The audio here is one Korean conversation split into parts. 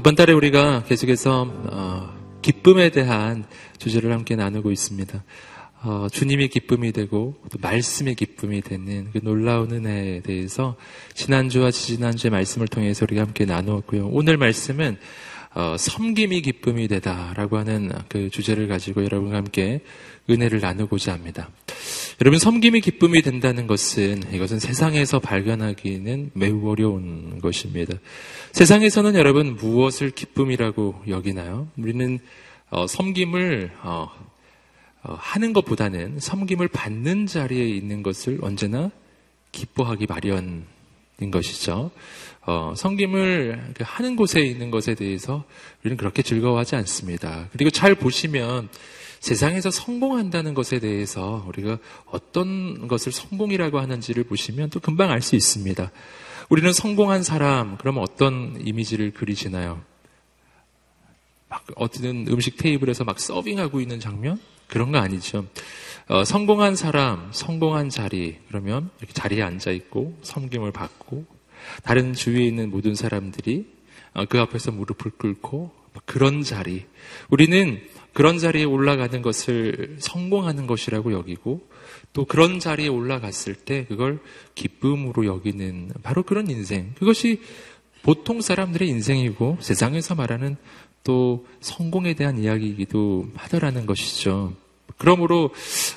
이번 달에 우리가 계속해서 어, 기쁨에 대한 주제를 함께 나누고 있습니다. 어, 주님의 기쁨이 되고 또 말씀의 기쁨이 되는 그 놀라운 은혜에 대해서 지난주와 지지난주의 말씀을 통해서 우리가 함께 나누었고요. 오늘 말씀은 어, 섬김이 기쁨이 되다라고 하는 그 주제를 가지고 여러분과 함께 은혜를 나누고자 합니다. 여러분 섬김이 기쁨이 된다는 것은 이것은 세상에서 발견하기는 매우 어려운 것입니다. 세상에서는 여러분 무엇을 기쁨이라고 여기나요? 우리는 어, 섬김을 어, 어, 하는 것보다는 섬김을 받는 자리에 있는 것을 언제나 기뻐하기 마련인 것이죠. 어, 섬김을 하는 곳에 있는 것에 대해서 우리는 그렇게 즐거워하지 않습니다. 그리고 잘 보시면 세상에서 성공한다는 것에 대해서 우리가 어떤 것을 성공이라고 하는지를 보시면 또 금방 알 수 있습니다. 우리는 성공한 사람, 그러면 어떤 이미지를 그리시나요? 막 어떤 음식 테이블에서 막 서빙하고 있는 장면? 그런 거 아니죠. 어, 성공한 사람, 성공한 자리, 그러면 이렇게 자리에 앉아 있고 섬김을 받고 다른 주위에 있는 모든 사람들이 어, 그 앞에서 무릎을 꿇고 그런 자리. 우리는 그런 자리에 올라가는 것을 성공하는 것이라고 여기고 또 그런 자리에 올라갔을 때 그걸 기쁨으로 여기는 바로 그런 인생. 그것이 보통 사람들의 인생이고 세상에서 말하는 또 성공에 대한 이야기이기도 하더라는 것이죠. 그러므로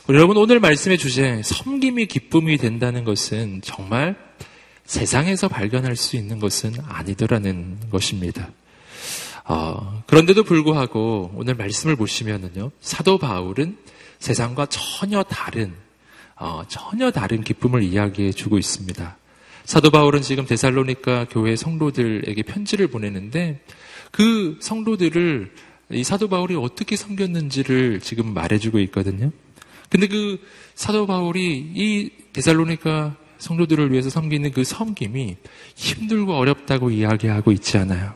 여러분 오늘 말씀의 주제 섬김이 기쁨이 된다는 것은 정말 세상에서 발견할 수 있는 것은 아니더라는 것입니다. 어, 그런데도 불구하고 오늘 말씀을 보시면은요, 사도 바울은 세상과 전혀 다른, 어, 전혀 다른 기쁨을 이야기해 주고 있습니다. 사도 바울은 지금 데살로니카 교회 성도들에게 편지를 보내는데 그 성도들을 이 사도 바울이 어떻게 섬겼는지를 지금 말해주고 있거든요. 근데 그 사도 바울이 이 데살로니카 성도들을 위해서 섬기는 그 섬김이 힘들고 어렵다고 이야기하고 있지 않아요.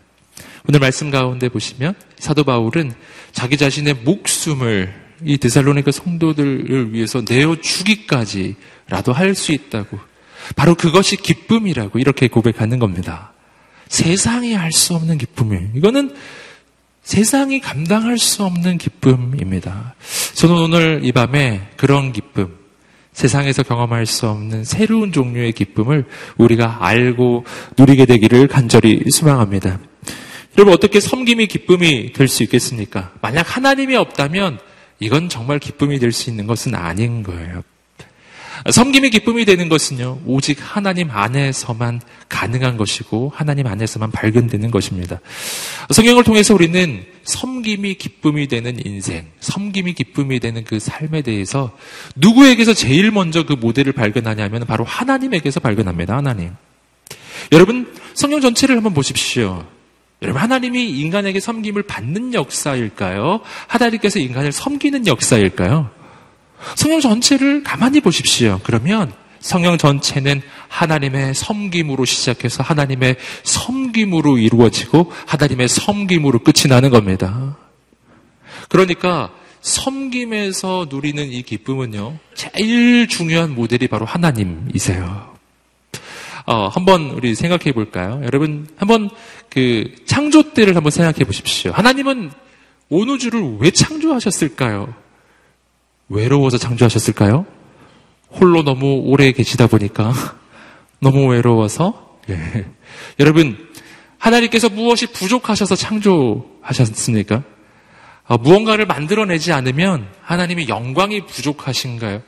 오늘 말씀 가운데 보시면 사도 바울은 자기 자신의 목숨을 이 데살로니가 성도들을 위해서 내어 주기까지라도 할 수 있다고 바로 그것이 기쁨이라고 이렇게 고백하는 겁니다. 세상이 할 수 없는 기쁨이에요. 이거는 세상이 감당할 수 없는 기쁨입니다. 저는 오늘 이 밤에 그런 기쁨, 세상에서 경험할 수 없는 새로운 종류의 기쁨을 우리가 알고 누리게 되기를 간절히 소망합니다. 여러분 어떻게 섬김이 기쁨이 될 수 있겠습니까? 만약 하나님이 없다면 이건 정말 기쁨이 될 수 있는 것은 아닌 거예요. 섬김이 기쁨이 되는 것은요, 오직 하나님 안에서만 가능한 것이고, 하나님 안에서만 발견되는 것입니다. 성경을 통해서 우리는 섬김이 기쁨이 되는 인생, 섬김이 기쁨이 되는 그 삶에 대해서 누구에게서 제일 먼저 그 모델을 발견하냐면 바로 하나님에게서 발견합니다, 하나님. 여러분, 성경 전체를 한번 보십시오. 여러분, 하나님이 인간에게 섬김을 받는 역사일까요? 하나님께서 인간을 섬기는 역사일까요? 성경 전체를 가만히 보십시오. 그러면 성경 전체는 하나님의 섬김으로 시작해서 하나님의 섬김으로 이루어지고 하나님의 섬김으로 끝이 나는 겁니다. 그러니까 섬김에서 누리는 이 기쁨은요, 제일 중요한 모델이 바로 하나님이세요. 어, 한번 우리 생각해 볼까요? 여러분, 한번 그 창조 때를 한번 생각해 보십시오. 하나님은 온 우주를 왜 창조하셨을까요? 외로워서 창조하셨을까요? 홀로 너무 오래 계시다 보니까 너무 외로워서 예. 여러분 하나님께서 무엇이 부족하셔서 창조하셨습니까? 어, 무언가를 만들어내지 않으면 하나님의 영광이 부족하신가요?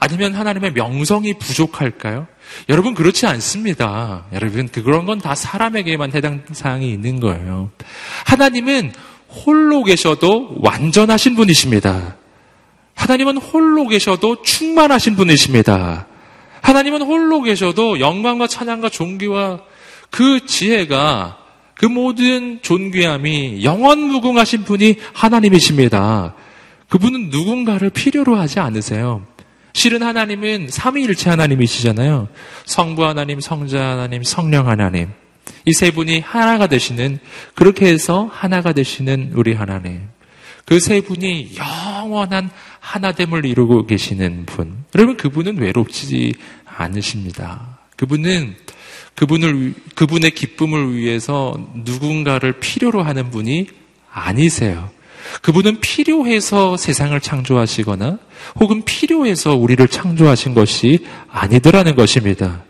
아니면 하나님의 명성이 부족할까요? 여러분 그렇지 않습니다. 여러분 그런 건 다 사람에게만 해당 사항이 있는 거예요. 하나님은 홀로 계셔도 완전하신 분이십니다. 하나님은 홀로 계셔도 충만하신 분이십니다. 하나님은 홀로 계셔도 영광과 찬양과 존귀와 그 지혜가 그 모든 존귀함이 영원 무궁하신 분이 하나님이십니다. 그분은 누군가를 필요로 하지 않으세요. 실은 하나님은 삼위일체 하나님이시잖아요. 성부 하나님, 성자 하나님, 성령 하나님. 이 세 분이 하나가 되시는 그렇게 해서 하나가 되시는 우리 하나님. 그 세 분이 영원한 하나됨을 이루고 계시는 분. 여러분, 그분은 외롭지 않으십니다. 그분은 그분을, 그분의 기쁨을 위해서 누군가를 필요로 하는 분이 아니세요. 그분은 필요해서 세상을 창조하시거나 혹은 필요해서 우리를 창조하신 것이 아니더라는 것입니다.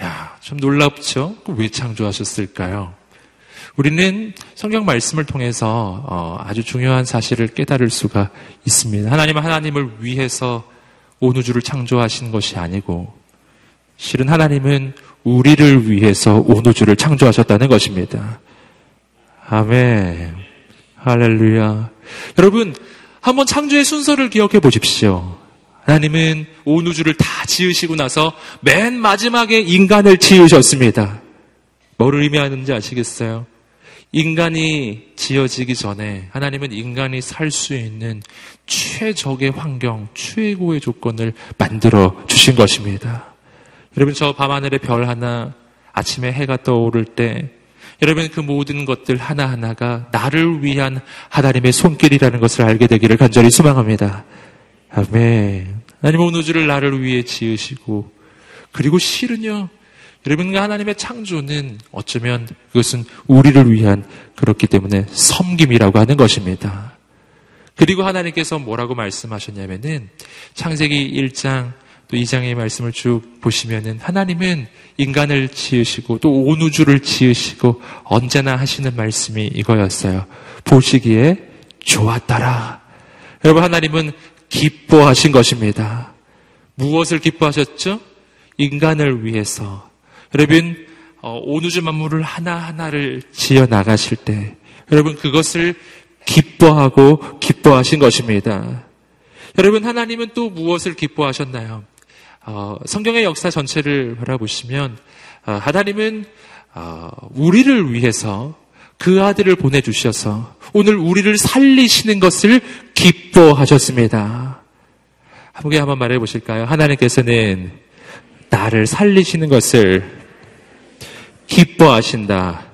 야, 좀 놀랍죠? 왜 창조하셨을까요? 우리는 성경 말씀을 통해서 어, 아주 중요한 사실을 깨달을 수가 있습니다. 하나님은 하나님을 위해서 온 우주를 창조하신 것이 아니고 실은 하나님은 우리를 위해서 온 우주를 창조하셨다는 것입니다. 아멘. 할렐루야. 여러분, 한번 창조의 순서를 기억해 보십시오. 하나님은 온 우주를 다 지으시고 나서 맨 마지막에 인간을 지으셨습니다. 뭐를 의미하는지 아시겠어요? 인간이 지어지기 전에 하나님은 인간이 살 수 있는 최적의 환경, 최고의 조건을 만들어 주신 것입니다. 여러분, 저 밤하늘의 별 하나, 아침에 해가 떠오를 때, 여러분 그 모든 것들 하나하나가 나를 위한 하나님의 손길이라는 것을 알게 되기를 간절히 소망합니다. 아멘. 하나님 온 우주를 나를 위해 지으시고, 그리고 실은요, 여러분과 하나님의 창조는 어쩌면 그것은 우리를 위한 그렇기 때문에 섬김이라고 하는 것입니다. 그리고 하나님께서 뭐라고 말씀하셨냐면은 창세기 1장 또 2장의 말씀을 쭉 보시면은 하나님은 인간을 지으시고 또 온 우주를 지으시고 언제나 하시는 말씀이 이거였어요. 보시기에 좋았더라. 여러분 하나님은 기뻐하신 것입니다. 무엇을 기뻐하셨죠? 인간을 위해서 여러분, 어, 온 우주 만물을 하나하나를 지어 나가실 때, 여러분, 그것을 기뻐하고 기뻐하신 것입니다. 여러분, 하나님은 또 무엇을 기뻐하셨나요? 어, 성경의 역사 전체를 바라보시면, 어, 하나님은 어, 우리를 위해서 그 아들을 보내주셔서 오늘 우리를 살리시는 것을 기뻐하셨습니다. 함께 한번 말해 보실까요? 하나님께서는 나를 살리시는 것을 기뻐하신다.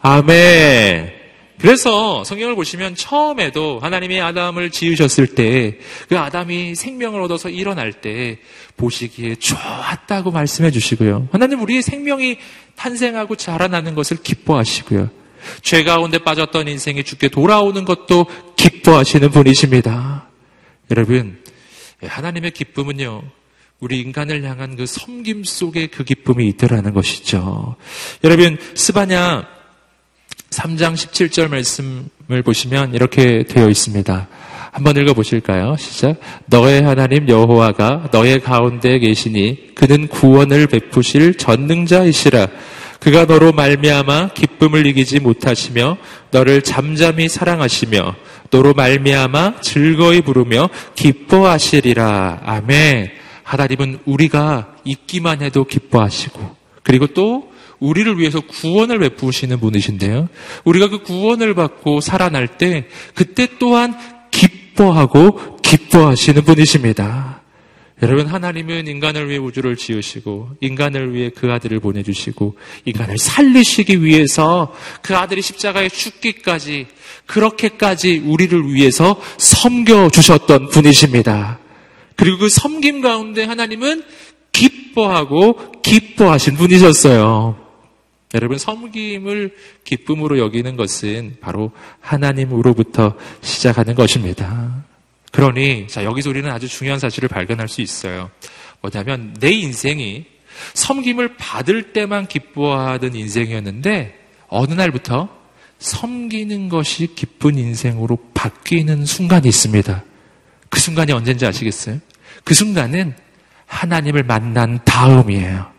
아멘. 그래서 성경을 보시면 처음에도 하나님이 아담을 지으셨을 때 그 아담이 생명을 얻어서 일어날 때 보시기에 좋았다고 말씀해 주시고요. 하나님 우리의 생명이 탄생하고 자라나는 것을 기뻐하시고요. 죄 가운데 빠졌던 인생이 죽게 돌아오는 것도 기뻐하시는 분이십니다. 여러분, 하나님의 기쁨은요, 우리 인간을 향한 그 섬김 속에 그 기쁨이 있더라는 것이죠. 여러분, 스바냐 3장 17절 말씀을 보시면 이렇게 되어 있습니다. 한번 읽어 보실까요? 시작. 너의 하나님 여호와가 너의 가운데 계시니 그는 구원을 베푸실 전능자이시라. 그가 너로 말미암아 기쁨을 이기지 못하시며 너를 잠잠히 사랑하시며 너로 말미암아 즐거이 부르며 기뻐하시리라. 아멘. 하나님은 우리가 있기만 해도 기뻐하시고 그리고 또 우리를 위해서 구원을 베푸시는 분이신데요. 우리가 그 구원을 받고 살아날 때 그때 또한 기뻐하고 기뻐하시는 분이십니다. 여러분 하나님은 인간을 위해 우주를 지으시고 인간을 위해 그 아들을 보내주시고 인간을 살리시기 위해서 그 아들이 십자가에 죽기까지 그렇게까지 우리를 위해서 섬겨 주셨던 분이십니다. 그리고 그 섬김 가운데 하나님은 기뻐하고 기뻐하신 분이셨어요. 여러분, 섬김을 기쁨으로 여기는 것은 바로 하나님으로부터 시작하는 것입니다. 그러니, 자, 여기서 우리는 아주 중요한 사실을 발견할 수 있어요. 뭐냐면, 내 인생이 섬김을 받을 때만 기뻐하던 인생이었는데, 어느 날부터 섬기는 것이 기쁜 인생으로 바뀌는 순간이 있습니다. 그 순간이 언젠지 아시겠어요? 그 순간은 하나님을 만난 다음이에요.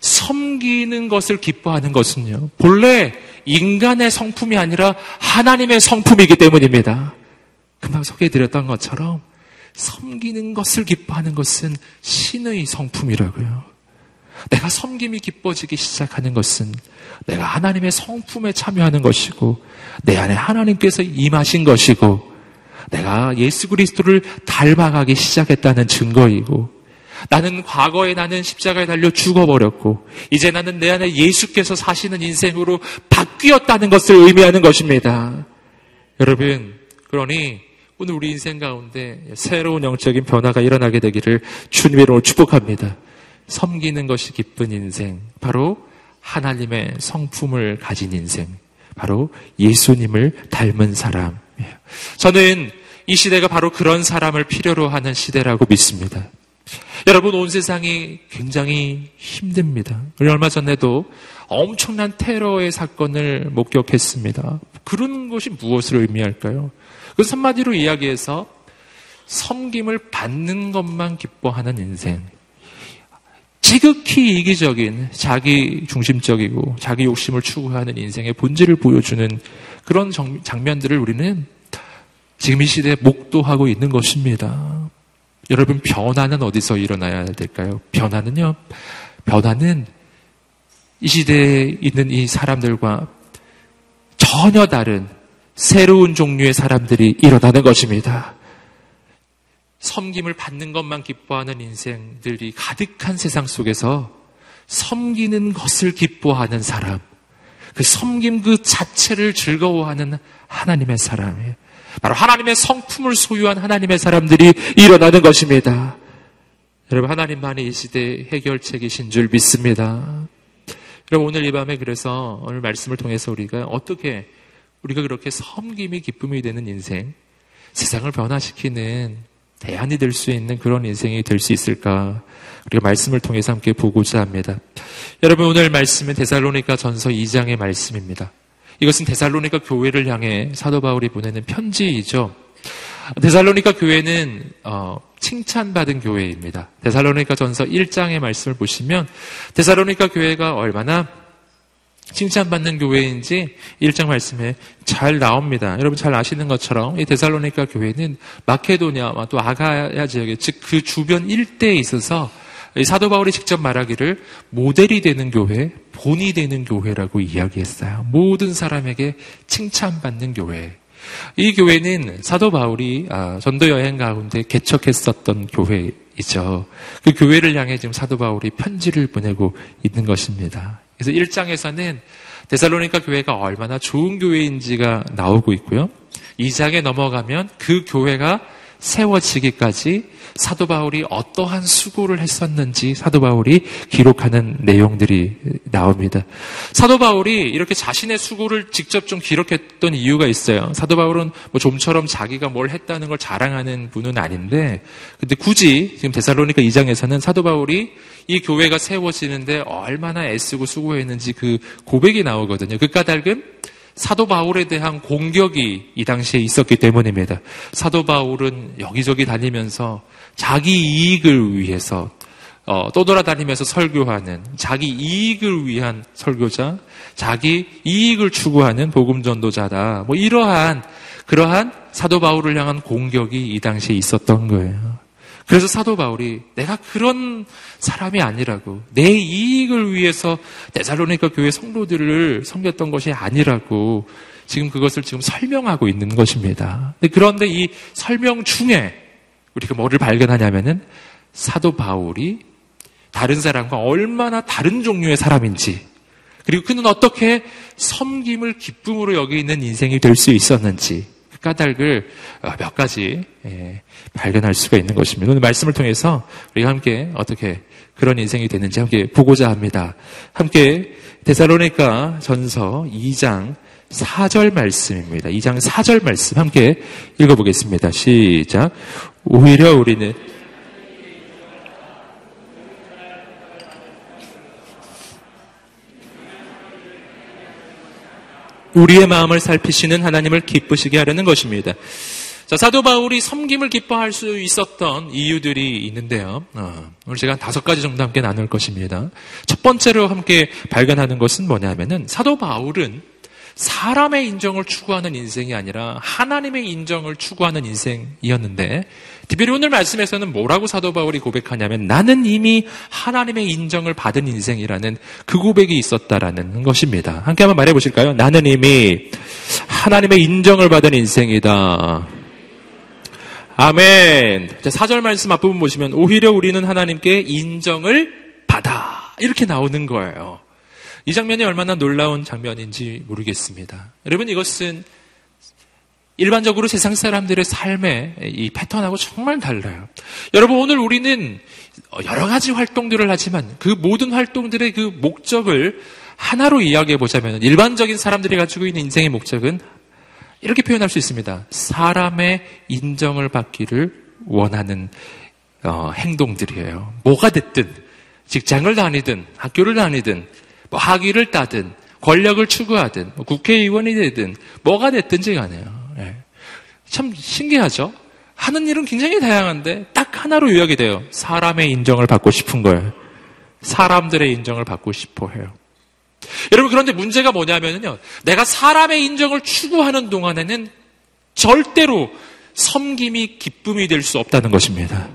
섬기는 것을 기뻐하는 것은요, 본래 인간의 성품이 아니라 하나님의 성품이기 때문입니다. 금방 소개해드렸던 것처럼 섬기는 것을 기뻐하는 것은 신의 성품이라고요. 내가 섬김이 기뻐지기 시작하는 것은 내가 하나님의 성품에 참여하는 것이고 내 안에 하나님께서 임하신 것이고 내가 예수 그리스도를 닮아가기 시작했다는 증거이고 나는 과거에 나는 십자가에 달려 죽어버렸고 이제 나는 내 안에 예수께서 사시는 인생으로 바뀌었다는 것을 의미하는 것입니다. 여러분, 그러니 오늘 우리 인생 가운데 새로운 영적인 변화가 일어나게 되기를 주님의 이름으로 축복합니다. 섬기는 것이 기쁜 인생, 바로 하나님의 성품을 가진 인생, 바로 예수님을 닮은 사람. 저는 이 시대가 바로 그런 사람을 필요로 하는 시대라고 믿습니다. 여러분, 온 세상이 굉장히 힘듭니다. 얼마 전에도 엄청난 테러의 사건을 목격했습니다. 그런 것이 무엇을 의미할까요? 그 한마디로 이야기해서 섬김을 받는 것만 기뻐하는 인생. 지극히 이기적인 자기 중심적이고 자기 욕심을 추구하는 인생의 본질을 보여주는 그런 장면들을 우리는 지금 이 시대에 목도하고 있는 것입니다. 여러분, 변화는 어디서 일어나야 될까요? 변화는요, 변화는 이 시대에 있는 이 사람들과 전혀 다른 새로운 종류의 사람들이 일어나는 것입니다. 섬김을 받는 것만 기뻐하는 인생들이 가득한 세상 속에서 섬기는 것을 기뻐하는 사람, 그 섬김 그 자체를 즐거워하는 하나님의 사람이에요. 바로 하나님의 성품을 소유한 하나님의 사람들이 일어나는 것입니다. 여러분, 하나님만이 이 시대의 해결책이신 줄 믿습니다. 여러분, 오늘 이 밤에 그래서 오늘 말씀을 통해서 우리가 어떻게 우리가 그렇게 섬김이 기쁨이 되는 인생, 세상을 변화시키는 대안이 될 수 있는 그런 인생이 될 수 있을까? 우리가 말씀을 통해서 함께 보고자 합니다. 여러분, 오늘 말씀은 데살로니가 전서 2장의 말씀입니다. 이것은 데살로니가 교회를 향해 사도 바울이 보내는 편지이죠. 데살로니가 교회는 어, 칭찬받은 교회입니다. 데살로니가 전서 1장의 말씀을 보시면 데살로니가 교회가 얼마나 칭찬받는 교회인지 1장 말씀에 잘 나옵니다. 여러분 잘 아시는 것처럼 이 데살로니가 교회는 마케도니아와 또 아가야 지역에 즉 그 주변 일대에 있어서 사도 바울이 직접 말하기를 모델이 되는 교회, 본이 되는 교회라고 이야기했어요. 모든 사람에게 칭찬받는 교회. 이 교회는 사도 바울이 아, 전도 여행 가운데 개척했었던 교회이죠. 그 교회를 향해 지금 사도 바울이 편지를 보내고 있는 것입니다. 그래서 1장에서는 데살로니카 교회가 얼마나 좋은 교회인지가 나오고 있고요. 2장에 넘어가면 그 교회가 세워지기까지 사도 바울이 어떠한 수고를 했었는지 사도 바울이 기록하는 내용들이 나옵니다. 사도 바울이 이렇게 자신의 수고를 직접 좀 기록했던 이유가 있어요. 사도 바울은 뭐 좀처럼 자기가 뭘 했다는 걸 자랑하는 분은 아닌데, 근데 굳이 지금 데살로니카 2장에서는 사도 바울이 이 교회가 세워지는데 얼마나 애쓰고 수고했는지 그 고백이 나오거든요. 그 까닭은 사도 바울에 대한 공격이 이 당시에 있었기 때문입니다. 사도 바울은 여기저기 다니면서 자기 이익을 위해서 어, 떠돌아다니면서 설교하는 자기 이익을 위한 설교자, 자기 이익을 추구하는 복음 전도자다. 뭐 이러한 그러한 사도 바울을 향한 공격이 이 당시에 있었던 거예요. 그래서 사도 바울이 내가 그런 사람이 아니라고 내 이익을 위해서 데살로니가 교회 성도들을 섬겼던 것이 아니라고 지금 그것을 지금 설명하고 있는 것입니다. 그런데 이 설명 중에 우리가 뭐를 발견하냐면은 사도 바울이 다른 사람과 얼마나 다른 종류의 사람인지 그리고 그는 어떻게 섬김을 기쁨으로 여기있는 인생이 될 수 있었는지 그 까닭을 어, 몇 가지 예, 발견할 수가 있는 것입니다. 오늘 말씀을 통해서 우리가 함께 어떻게 그런 인생이 되는지 함께 보고자 합니다. 함께 데살로니가 전서 2장 4절 말씀입니다. 2장 4절 말씀 함께 읽어보겠습니다. 시작. 오히려 우리는 우리의 마음을 살피시는 하나님을 기쁘시게 하려는 것입니다. 자, 사도 바울이 섬김을 기뻐할 수 있었던 이유들이 있는데요. 어, 오늘 제가 다섯 가지 정도 함께 나눌 것입니다. 첫 번째로 함께 발견하는 것은 뭐냐면은 사도 바울은 사람의 인정을 추구하는 인생이 아니라 하나님의 인정을 추구하는 인생이었는데 특별히 오늘 말씀에서는 뭐라고 사도 바울이 고백하냐면 나는 이미 하나님의 인정을 받은 인생이라는 그 고백이 있었다라는 것입니다. 함께 한번 말해 보실까요? 나는 이미 하나님의 인정을 받은 인생이다. 아멘. 사절 말씀 앞부분 보시면 오히려 우리는 하나님께 인정을 받아. 이렇게 나오는 거예요. 이 장면이 얼마나 놀라운 장면인지 모르겠습니다. 여러분 이것은 일반적으로 세상 사람들의 삶의 이 패턴하고 정말 달라요. 여러분, 오늘 우리는 여러 가지 활동들을 하지만 그 모든 활동들의 그 목적을 하나로 이야기해 보자면 일반적인 사람들이 가지고 있는 인생의 목적은 이렇게 표현할 수 있습니다. 사람의 인정을 받기를 원하는 어, 행동들이에요. 뭐가 됐든 직장을 다니든 학교를 다니든 뭐 학위를 따든 권력을 추구하든 뭐 국회의원이 되든 뭐가 됐든지 간에요. 예. 참 신기하죠? 하는 일은 굉장히 다양한데 딱 하나로 요약이 돼요. 사람의 인정을 받고 싶은 거예요. 사람들의 인정을 받고 싶어 해요. 여러분 그런데 문제가 뭐냐면요. 내가 사람의 인정을 추구하는 동안에는 절대로 섬김이 기쁨이 될 수 없다는 것입니다.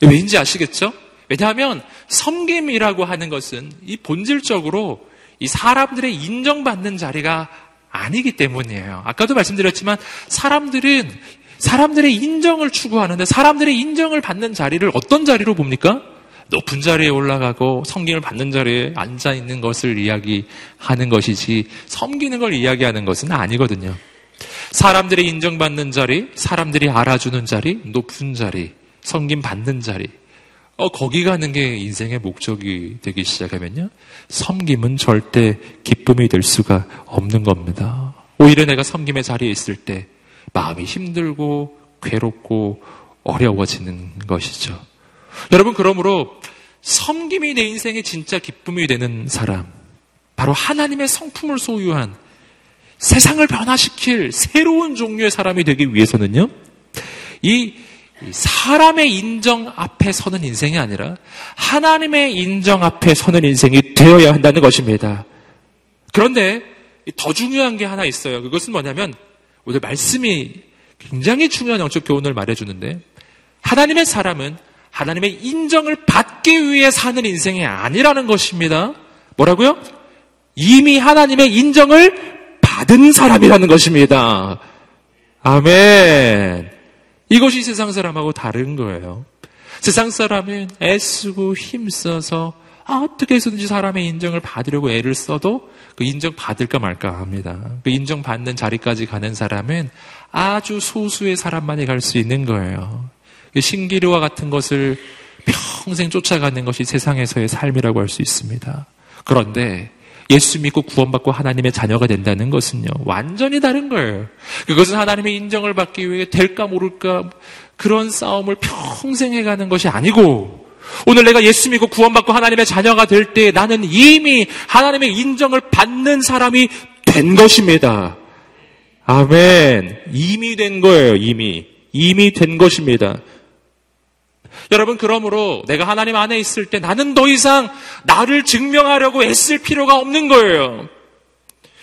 왜인지 아시겠죠? 왜냐하면 섬김이라고 하는 것은 이 본질적으로 이 사람들의 인정받는 자리가 아니기 때문이에요. 아까도 말씀드렸지만 사람들은 사람들의 인정을 추구하는데 사람들의 인정을 받는 자리를 어떤 자리로 봅니까? 높은 자리에 올라가고 섬김을 받는 자리에 앉아 있는 것을 이야기하는 것이지 섬기는 걸 이야기하는 것은 아니거든요. 사람들이 인정받는 자리, 사람들이 알아주는 자리, 높은 자리, 섬김 받는 자리. 어, 거기 가는 게 인생의 목적이 되기 시작하면요. 섬김은 절대 기쁨이 될 수가 없는 겁니다. 오히려 내가 섬김의 자리에 있을 때 마음이 힘들고 괴롭고 어려워지는 것이죠. 여러분, 그러므로 섬김이 내 인생의 진짜 기쁨이 되는 사람, 바로 하나님의 성품을 소유한 세상을 변화시킬 새로운 종류의 사람이 되기 위해서는요, 이 사람의 인정 앞에 서는 인생이 아니라 하나님의 인정 앞에 서는 인생이 되어야 한다는 것입니다. 그런데 더 중요한 게 하나 있어요. 그것은 뭐냐면 오늘 말씀이 굉장히 중요한 영적 교훈을 말해주는데 하나님의 사람은 하나님의 인정을 받기 위해 사는 인생이 아니라는 것입니다. 뭐라고요? 이미 하나님의 인정을 받은 사람이라는 것입니다. 아멘. 이것이 세상 사람하고 다른 거예요. 세상 사람은 애쓰고 힘써서 어떻게 해서든지 사람의 인정을 받으려고 애를 써도 그 인정 받을까 말까 합니다. 그 인정 받는 자리까지 가는 사람은 아주 소수의 사람만이 갈 수 있는 거예요. 그 신기루와 같은 것을 평생 쫓아가는 것이 세상에서의 삶이라고 할 수 있습니다. 그런데 예수 믿고 구원받고 하나님의 자녀가 된다는 것은요, 완전히 다른 거예요. 그것은 하나님의 인정을 받기 위해 될까 모를까 그런 싸움을 평생 해가는 것이 아니고, 오늘 내가 예수 믿고 구원받고 하나님의 자녀가 될 때 나는 이미 하나님의 인정을 받는 사람이 된 것입니다. 아멘. 이미 된 거예요, 이미. 이미 된 것입니다. 여러분, 그러므로 내가 하나님 안에 있을 때 나는 더 이상 나를 증명하려고 애쓸 필요가 없는 거예요.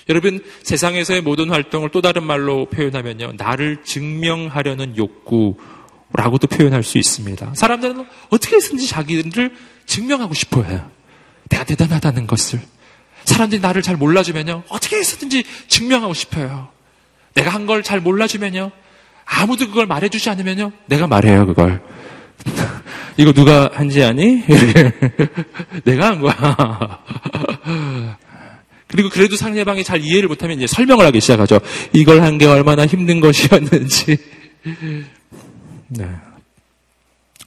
여러분, 세상에서의 모든 활동을 또 다른 말로 표현하면요. 나를 증명하려는 욕구라고도 표현할 수 있습니다. 사람들은 어떻게 해서든지 자기들을 증명하고 싶어 해요. 내가 대단하다는 것을. 사람들이 나를 잘 몰라주면요. 어떻게 해서든지 증명하고 싶어요. 내가 한 걸 잘 몰라주면요. 아무도 그걸 말해주지 않으면요. 내가 말해요, 그걸. 이거 누가 한지 아니? 내가 한 거야. 그리고 그래도 상대방이 잘 이해를 못하면 이제 설명을 하기 시작하죠. 이걸 한 게 얼마나 힘든 것이었는지. 네.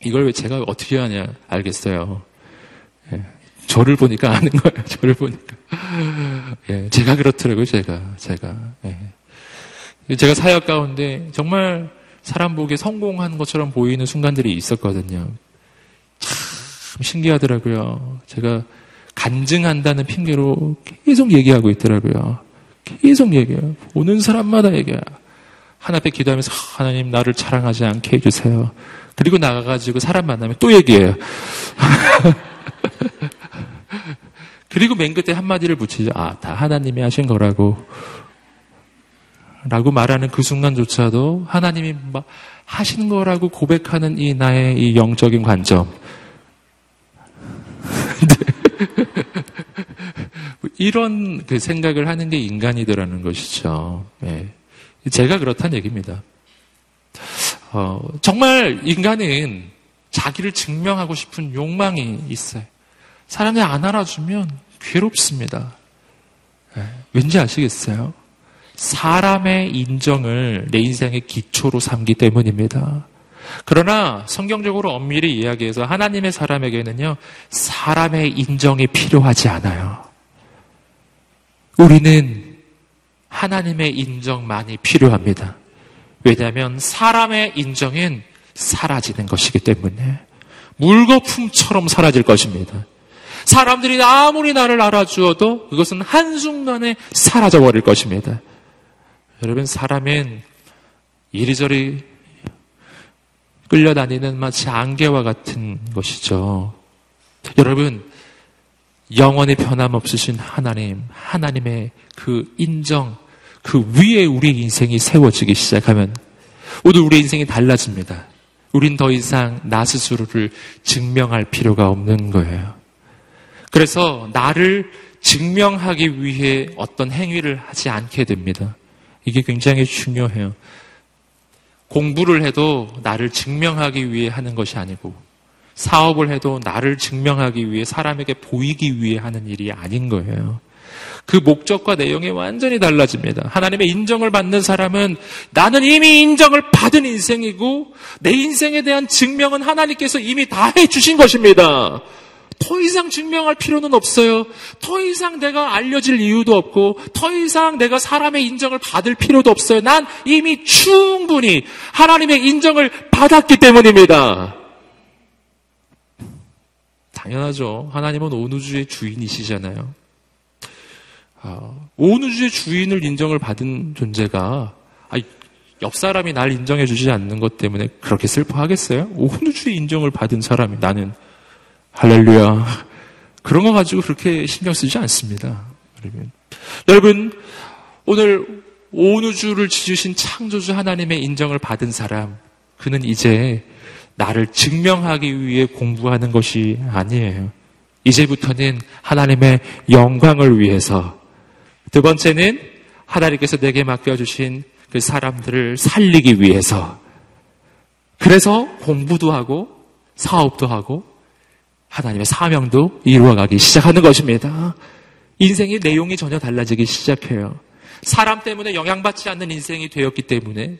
이걸 왜 제가 어떻게 하냐 알겠어요. 예. 저를 보니까 아는 거예요. 저를 보니까. 예. 제가 그렇더라고요. 제가 제가. 예. 제가 사역 가운데 정말 사람 보기에 성공한 것처럼 보이는 순간들이 있었거든요. 참 신기하더라고요. 제가 간증한다는 핑계로 계속 얘기하고 있더라고요. 계속 얘기해요. 오는 사람마다 얘기해요. 하나 앞에 기도하면서 하나님 나를 자랑하지 않게 해주세요. 그리고 나가가지고 사람 만나면 또 얘기해요. 그리고 맨 끝에 한마디를 붙이죠. 아, 다 하나님이 하신 거라고. 라고 말하는 그 순간조차도 하나님이 하신 거라고 고백하는 이 나의 이 영적인 관점. 이런 그 생각을 하는 게 인간이더라는 것이죠. 네. 제가 그렇다는 얘기입니다. 어, 정말 인간은 자기를 증명하고 싶은 욕망이 있어요. 사람이 안 알아주면 괴롭습니다. 네. 왠지 아시겠어요? 사람의 인정을 내 인생의 기초로 삼기 때문입니다. 그러나 성경적으로 엄밀히 이야기해서 하나님의 사람에게는요, 사람의 인정이 필요하지 않아요. 우리는 하나님의 인정만이 필요합니다. 왜냐하면 사람의 인정은 사라지는 것이기 때문에 물거품처럼 사라질 것입니다. 사람들이 아무리 나를 알아주어도 그것은 한순간에 사라져 버릴 것입니다. 여러분, 사람은 이리저리 끌려다니는 마치 안개와 같은 것이죠. 여러분, 영원히 변함없으신 하나님, 하나님의 그 인정, 그 위에 우리 인생이 세워지기 시작하면 오늘 우리 인생이 달라집니다. 우린 더 이상 나 스스로를 증명할 필요가 없는 거예요. 그래서 나를 증명하기 위해 어떤 행위를 하지 않게 됩니다. 이게 굉장히 중요해요. 공부를 해도 나를 증명하기 위해 하는 것이 아니고 사업을 해도 나를 증명하기 위해 사람에게 보이기 위해 하는 일이 아닌 거예요. 그 목적과 내용이 완전히 달라집니다. 하나님의 인정을 받는 사람은 나는 이미 인정을 받은 인생이고 내 인생에 대한 증명은 하나님께서 이미 다 해주신 것입니다. 더 이상 증명할 필요는 없어요. 더 이상 내가 알려질 이유도 없고, 더 이상 내가 사람의 인정을 받을 필요도 없어요. 난 이미 충분히 하나님의 인정을 받았기 때문입니다. 당연하죠. 하나님은 온 우주의 주인이시잖아요. 아, 온 우주의 주인을 인정을 받은 존재가 아, 옆 사람이 날 인정해 주지 않는 것 때문에 그렇게 슬퍼하겠어요? 온 우주의 인정을 받은 사람이 나는 할렐루야. 그런 거 가지고 그렇게 신경 쓰지 않습니다. 여러분. 여러분, 오늘 온 우주를 지으신 창조주 하나님의 인정을 받은 사람, 그는 이제 나를 증명하기 위해 공부하는 것이 아니에요. 이제부터는 하나님의 영광을 위해서. 두 번째는 하나님께서 내게 맡겨주신 그 사람들을 살리기 위해서. 그래서 공부도 하고, 사업도 하고, 하나님의 사명도 이루어가기 시작하는 것입니다. 인생의 내용이 전혀 달라지기 시작해요. 사람 때문에 영향받지 않는 인생이 되었기 때문에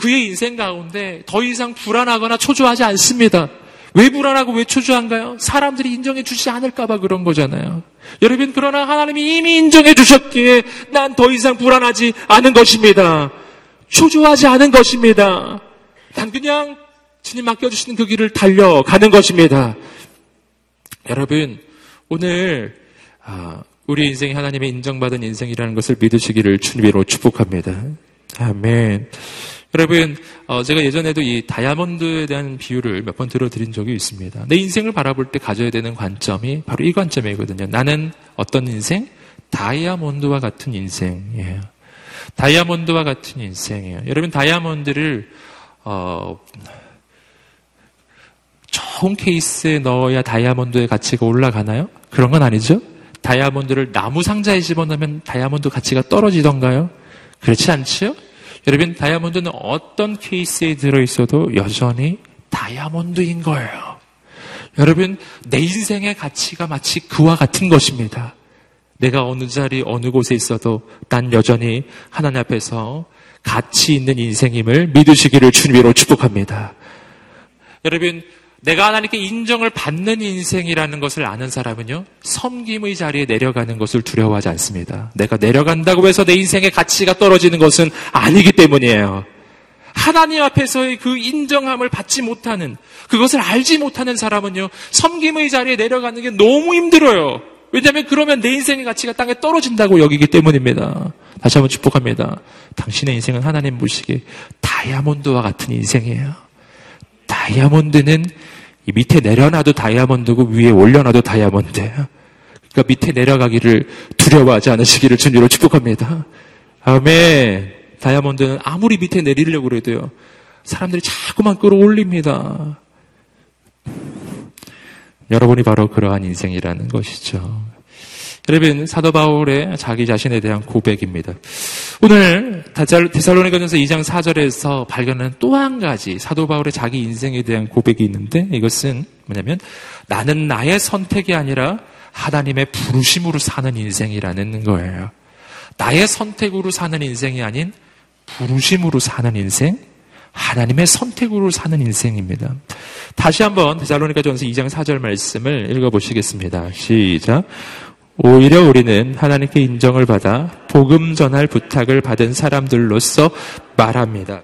그의 인생 가운데 더 이상 불안하거나 초조하지 않습니다. 왜 불안하고 왜 초조한가요? 사람들이 인정해 주지 않을까봐 그런 거잖아요. 여러분, 그러나 하나님이 이미 인정해 주셨기에 난 더 이상 불안하지 않은 것입니다. 초조하지 않은 것입니다. 난 그냥 주님 맡겨주시는 그 길을 달려가는 것입니다. 여러분, 오늘 아, 우리 인생이 하나님의 인정받은 인생이라는 것을 믿으시기를 주님으로 축복합니다. 아멘. 여러분, 어, 제가 예전에도 이 다이아몬드에 대한 비유를 몇 번 들어드린 적이 있습니다. 내 인생을 바라볼 때 가져야 되는 관점이 바로 이 관점이거든요. 나는 어떤 인생? 다이아몬드와 같은 인생이에요. 다이아몬드와 같은 인생이에요. 여러분, 다이아몬드를, 어, 좋은 케이스에 넣어야 다이아몬드의 가치가 올라가나요? 그런 건 아니죠? 다이아몬드를 나무 상자에 집어넣으면 다이아몬드 가치가 떨어지던가요? 그렇지 않죠? 여러분, 다이아몬드는 어떤 케이스에 들어있어도 여전히 다이아몬드인 거예요. 여러분, 내 인생의 가치가 마치 그와 같은 것입니다. 내가 어느 자리, 어느 곳에 있어도 난 여전히 하나님 앞에서 가치 있는 인생임을 믿으시기를 주님으로 축복합니다. 여러분, 내가 하나님께 인정을 받는 인생이라는 것을 아는 사람은요, 섬김의 자리에 내려가는 것을 두려워하지 않습니다. 내가 내려간다고 해서 내 인생의 가치가 떨어지는 것은 아니기 때문이에요. 하나님 앞에서의 그 인정함을 받지 못하는, 그것을 알지 못하는 사람은요, 섬김의 자리에 내려가는 게 너무 힘들어요. 왜냐하면 그러면 내 인생의 가치가 땅에 떨어진다고 여기기 때문입니다. 다시 한번 축복합니다. 당신의 인생은 하나님 보시기에 다이아몬드와 같은 인생이에요. 다이아몬드는 밑에 내려놔도 다이아몬드고 위에 올려놔도 다이아몬드예요. 그러니까 밑에 내려가기를 두려워하지 않으시기를 주님으로 축복합니다. 아멘. 다이아몬드는 아무리 밑에 내리려고 그래도요. 사람들이 자꾸만 끌어올립니다. 여러분이 바로 그러한 인생이라는 것이죠. 여러분 사도 바울의 자기 자신에 대한 고백입니다. 오늘 데살로니가전서 2장 4절에서 발견한 또한 가지 사도 바울의 자기 인생에 대한 고백이 있는데 이것은 뭐냐면 나는 나의 선택이 아니라 하나님의 부르심으로 사는 인생이라는 거예요. 나의 선택으로 사는 인생이 아닌 부르심으로 사는 인생, 하나님의 선택으로 사는 인생입니다. 다시 한번 데살로니가 전서 2장 4절 말씀을 읽어보시겠습니다. 시작. 오히려 우리는 하나님께 인정을 받아 복음 전할 부탁을 받은 사람들로서 말합니다.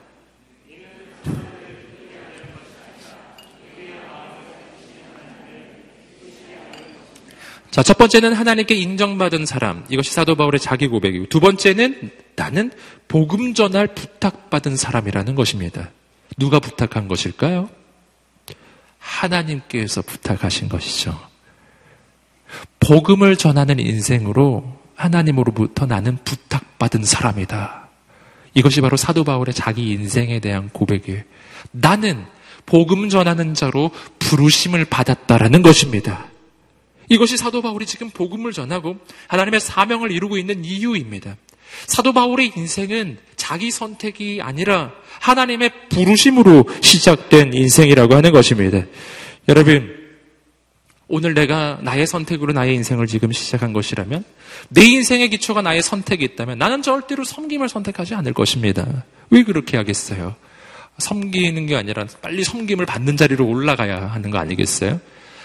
자, 첫 번째는 하나님께 인정받은 사람. 이것이 사도 바울의 자기 고백이고, 두 번째는 나는 복음 전할 부탁받은 사람이라는 것입니다. 누가 부탁한 것일까요? 하나님께서 부탁하신 것이죠. 복음을 전하는 인생으로 하나님으로부터 나는 부탁받은 사람이다. 이것이 바로 사도 바울의 자기 인생에 대한 고백이에요. 나는 복음 전하는 자로 부르심을 받았다라는 것입니다. 이것이 사도 바울이 지금 복음을 전하고 하나님의 사명을 이루고 있는 이유입니다. 사도 바울의 인생은 자기 선택이 아니라 하나님의 부르심으로 시작된 인생이라고 하는 것입니다. 여러분, 오늘 내가 나의 선택으로 나의 인생을 지금 시작한 것이라면 내 인생의 기초가 나의 선택이 있다면 나는 절대로 섬김을 선택하지 않을 것입니다. 왜 그렇게 하겠어요? 섬기는 게 아니라 빨리 섬김을 받는 자리로 올라가야 하는 거 아니겠어요?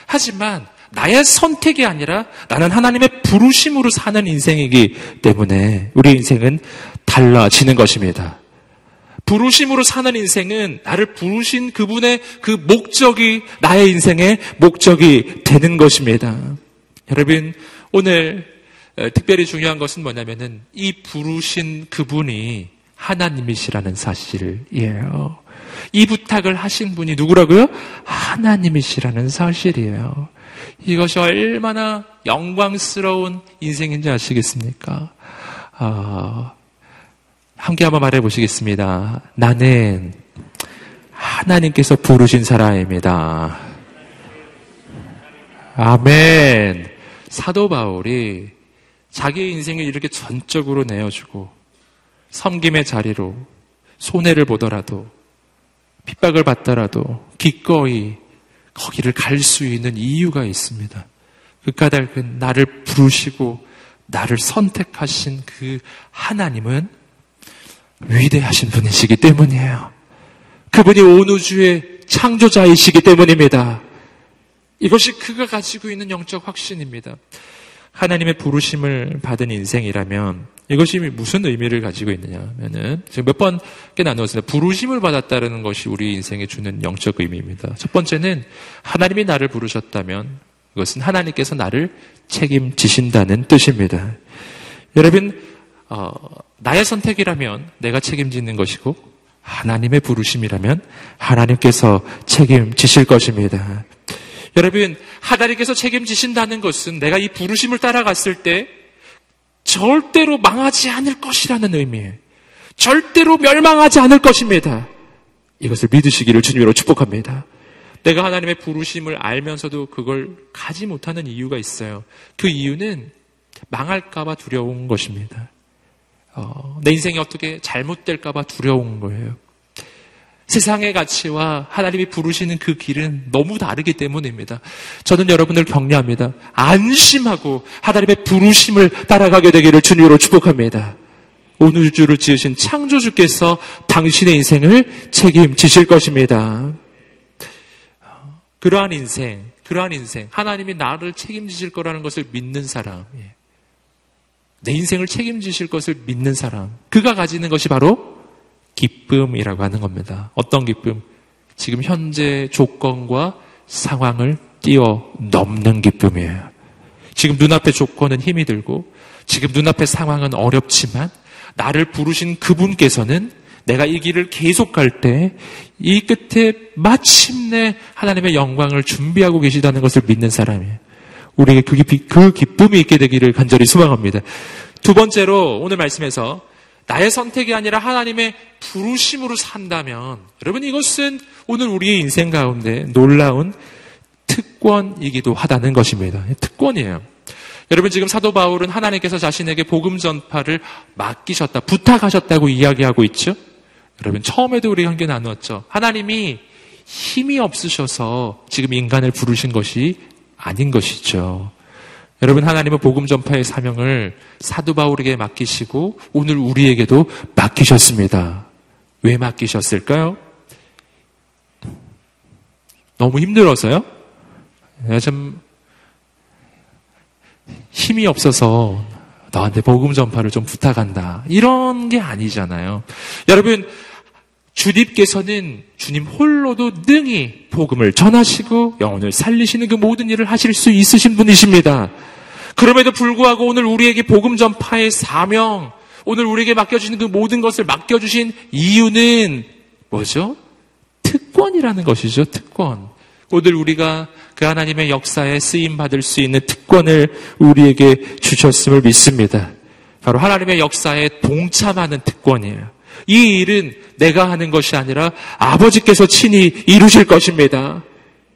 하지만 나의 선택이 아니라 나는 하나님의 부르심으로 사는 인생이기 때문에 우리 인생은 달라지는 것입니다. 부르심으로 사는 인생은 나를 부르신 그분의 그 목적이 나의 인생의 목적이 되는 것입니다. 여러분, 오늘 특별히 중요한 것은 뭐냐면은 이 부르신 그분이 하나님이시라는 사실이에요. 이 부탁을 하신 분이 누구라고요? 하나님이시라는 사실이에요. 이것이 얼마나 영광스러운 인생인지 아시겠습니까? 어, 함께 한번 말해 보시겠습니다. 나는 하나님께서 부르신 사람입니다. 아멘. 사도 바울이 자기 인생을 이렇게 전적으로 내어주고 섬김의 자리로 손해를 보더라도 핍박을 받더라도 기꺼이 거기를 갈 수 있는 이유가 있습니다. 그 까닭은 나를 부르시고 나를 선택하신 그 하나님은 위대하신 분이시기 때문이에요. 그분이 온 우주의 창조자이시기 때문입니다. 이것이 그가 가지고 있는 영적 확신입니다. 하나님의 부르심을 받은 인생이라면 이것이 무슨 의미를 가지고 있느냐면은 지금 몇 번께 나누었습니다. 부르심을 받았다는 것이 우리 인생에 주는 영적 의미입니다. 첫 번째는 하나님이 나를 부르셨다면 그것은 하나님께서 나를 책임지신다는 뜻입니다. 여러분 어, 나의 선택이라면 내가 책임지는 것이고 하나님의 부르심이라면 하나님께서 책임지실 것입니다. 여러분 하나님께서 책임지신다는 것은 내가 이 부르심을 따라갔을 때 절대로 망하지 않을 것이라는 의미예요. 절대로 멸망하지 않을 것입니다. 이것을 믿으시기를 주님으로 축복합니다. 내가 하나님의 부르심을 알면서도 그걸 가지 못하는 이유가 있어요. 그 이유는 망할까봐 두려운 것입니다. 어, 내 인생이 어떻게 잘못될까봐 두려운 거예요. 세상의 가치와 하나님이 부르시는 그 길은 너무 다르기 때문입니다. 저는 여러분을 격려합니다. 안심하고 하나님의 부르심을 따라가게 되기를 주님으로 축복합니다. 온 우주를 지으신 창조주께서 당신의 인생을 책임지실 것입니다. 그러한 인생, 그러한 인생, 하나님이 나를 책임지실 거라는 것을 믿는 사람, 예. 내 인생을 책임지실 것을 믿는 사람, 그가 가지는 것이 바로 기쁨이라고 하는 겁니다. 어떤 기쁨? 지금 현재 조건과 상황을 뛰어넘는 기쁨이에요. 지금 눈앞의 조건은 힘이 들고, 지금 눈앞의 상황은 어렵지만, 나를 부르신 그분께서는 내가 이 길을 계속 갈 때, 이 끝에 마침내 하나님의 영광을 준비하고 계시다는 것을 믿는 사람이에요. 우리에게 그, 그 기쁨이 있게 되기를 간절히 소망합니다. 두 번째로 오늘 말씀에서 나의 선택이 아니라 하나님의 부르심으로 산다면 여러분 이것은 오늘 우리의 인생 가운데 놀라운 특권이기도 하다는 것입니다. 특권이에요. 여러분 지금 사도 바울은 하나님께서 자신에게 복음 전파를 맡기셨다, 부탁하셨다고 이야기하고 있죠. 여러분 처음에도 우리 함께 나누었죠. 하나님이 힘이 없으셔서 지금 인간을 부르신 것이 아닌 것이죠. 여러분 하나님은 복음 전파의 사명을 사도 바울에게 맡기시고 오늘 우리에게도 맡기셨습니다. 왜 맡기셨을까요? 너무 힘들어서요? 좀 힘이 없어서 너한테 복음 전파를 좀 부탁한다. 이런 게 아니잖아요. 여러분 주님께서는 주님 홀로도 능히 복음을 전하시고 영혼을 살리시는 그 모든 일을 하실 수 있으신 분이십니다. 그럼에도 불구하고 오늘 우리에게 복음 전파의 사명, 오늘 우리에게 맡겨주신 그 모든 것을 맡겨주신 이유는 뭐죠? 특권이라는 것이죠, 특권. 오늘 우리가 그 하나님의 역사에 쓰임 받을 수 있는 특권을 우리에게 주셨음을 믿습니다. 바로 하나님의 역사에 동참하는 특권이에요. 이 일은 내가 하는 것이 아니라 아버지께서 친히 이루실 것입니다.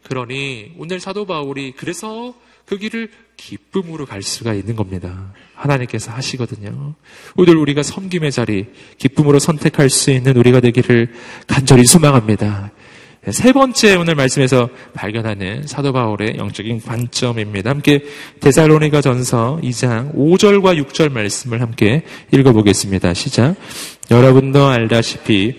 그러니 오늘 사도 바울이 그래서 그 길을 기쁨으로 갈 수가 있는 겁니다. 하나님께서 하시거든요. 오늘 우리가 섬김의 자리, 기쁨으로 선택할 수 있는 우리가 되기를 간절히 소망합니다. 세 번째 오늘 말씀에서 발견하는 사도 바울의 영적인 관점입니다. 함께 데살로니가 전서 2장 5절과 6절 말씀을 함께 읽어보겠습니다. 시작. 여러분도 알다시피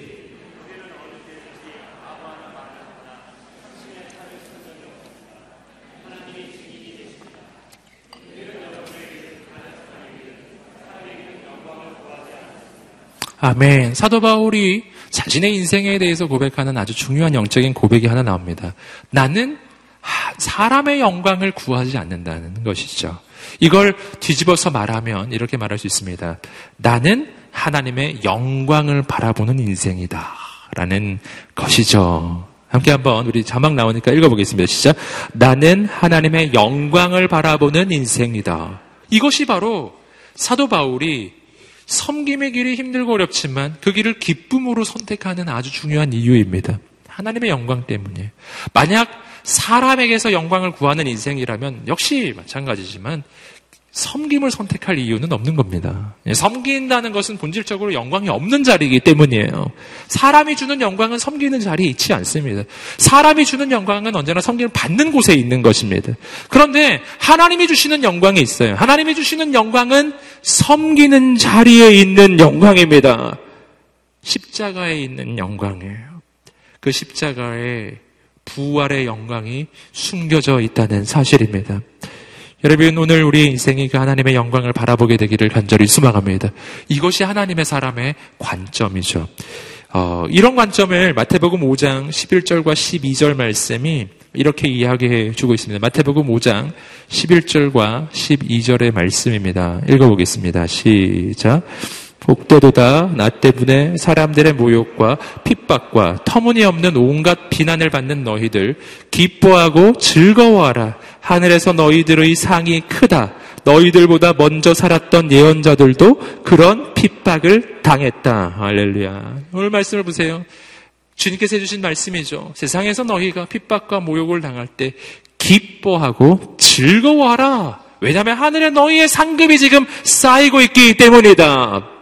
아멘. 사도 바울이 자신의 인생에 대해서 고백하는 아주 중요한 영적인 고백이 하나 나옵니다. 나는 사람의 영광을 구하지 않는다는 것이죠. 이걸 뒤집어서 말하면 이렇게 말할 수 있습니다. 나는 하나님의 영광을 바라보는 인생이다. 라는 것이죠. 함께 한번 우리 자막 나오니까 읽어보겠습니다. 시작. 나는 하나님의 영광을 바라보는 인생이다. 이것이 바로 사도 바울이 섬김의 길이 힘들고 어렵지만 그 길을 기쁨으로 선택하는 아주 중요한 이유입니다. 하나님의 영광 때문이에요. 만약 사람에게서 영광을 구하는 인생이라면 역시 마찬가지지만 섬김을 선택할 이유는 없는 겁니다. 예, 섬긴다는 것은 본질적으로 영광이 없는 자리이기 때문이에요. 사람이 주는 영광은 섬기는 자리에 있지 않습니다. 사람이 주는 영광은 언제나 섬김을 받는 곳에 있는 것입니다. 그런데 하나님이 주시는 영광이 있어요. 하나님이 주시는 영광은 섬기는 자리에 있는 영광입니다. 십자가에 있는 영광이에요. 그 십자가에 부활의 영광이 숨겨져 있다는 사실입니다. 여러분 오늘 우리 인생이 그 하나님의 영광을 바라보게 되기를 간절히 소망합니다. 이것이 하나님의 사람의 관점이죠. 어, 이런 관점을 마태복음 5장 11절과 12절 말씀이 이렇게 이야기해 주고 있습니다. 마태복음 5장 11절과 12절의 말씀입니다. 읽어보겠습니다. 시작. 복되도다 나 때문에 사람들의 모욕과 핍박과 터무니없는 온갖 비난을 받는 너희들 기뻐하고 즐거워하라 하늘에서 너희들의 상이 크다. 너희들보다 먼저 살았던 예언자들도 그런 핍박을 당했다. 할렐루야. 오늘 말씀을 보세요. 주님께서 해주신 말씀이죠. 세상에서 너희가 핍박과 모욕을 당할 때 기뻐하고 즐거워하라. 왜냐하면 하늘에 너희의 상급이 지금 쌓이고 있기 때문이다.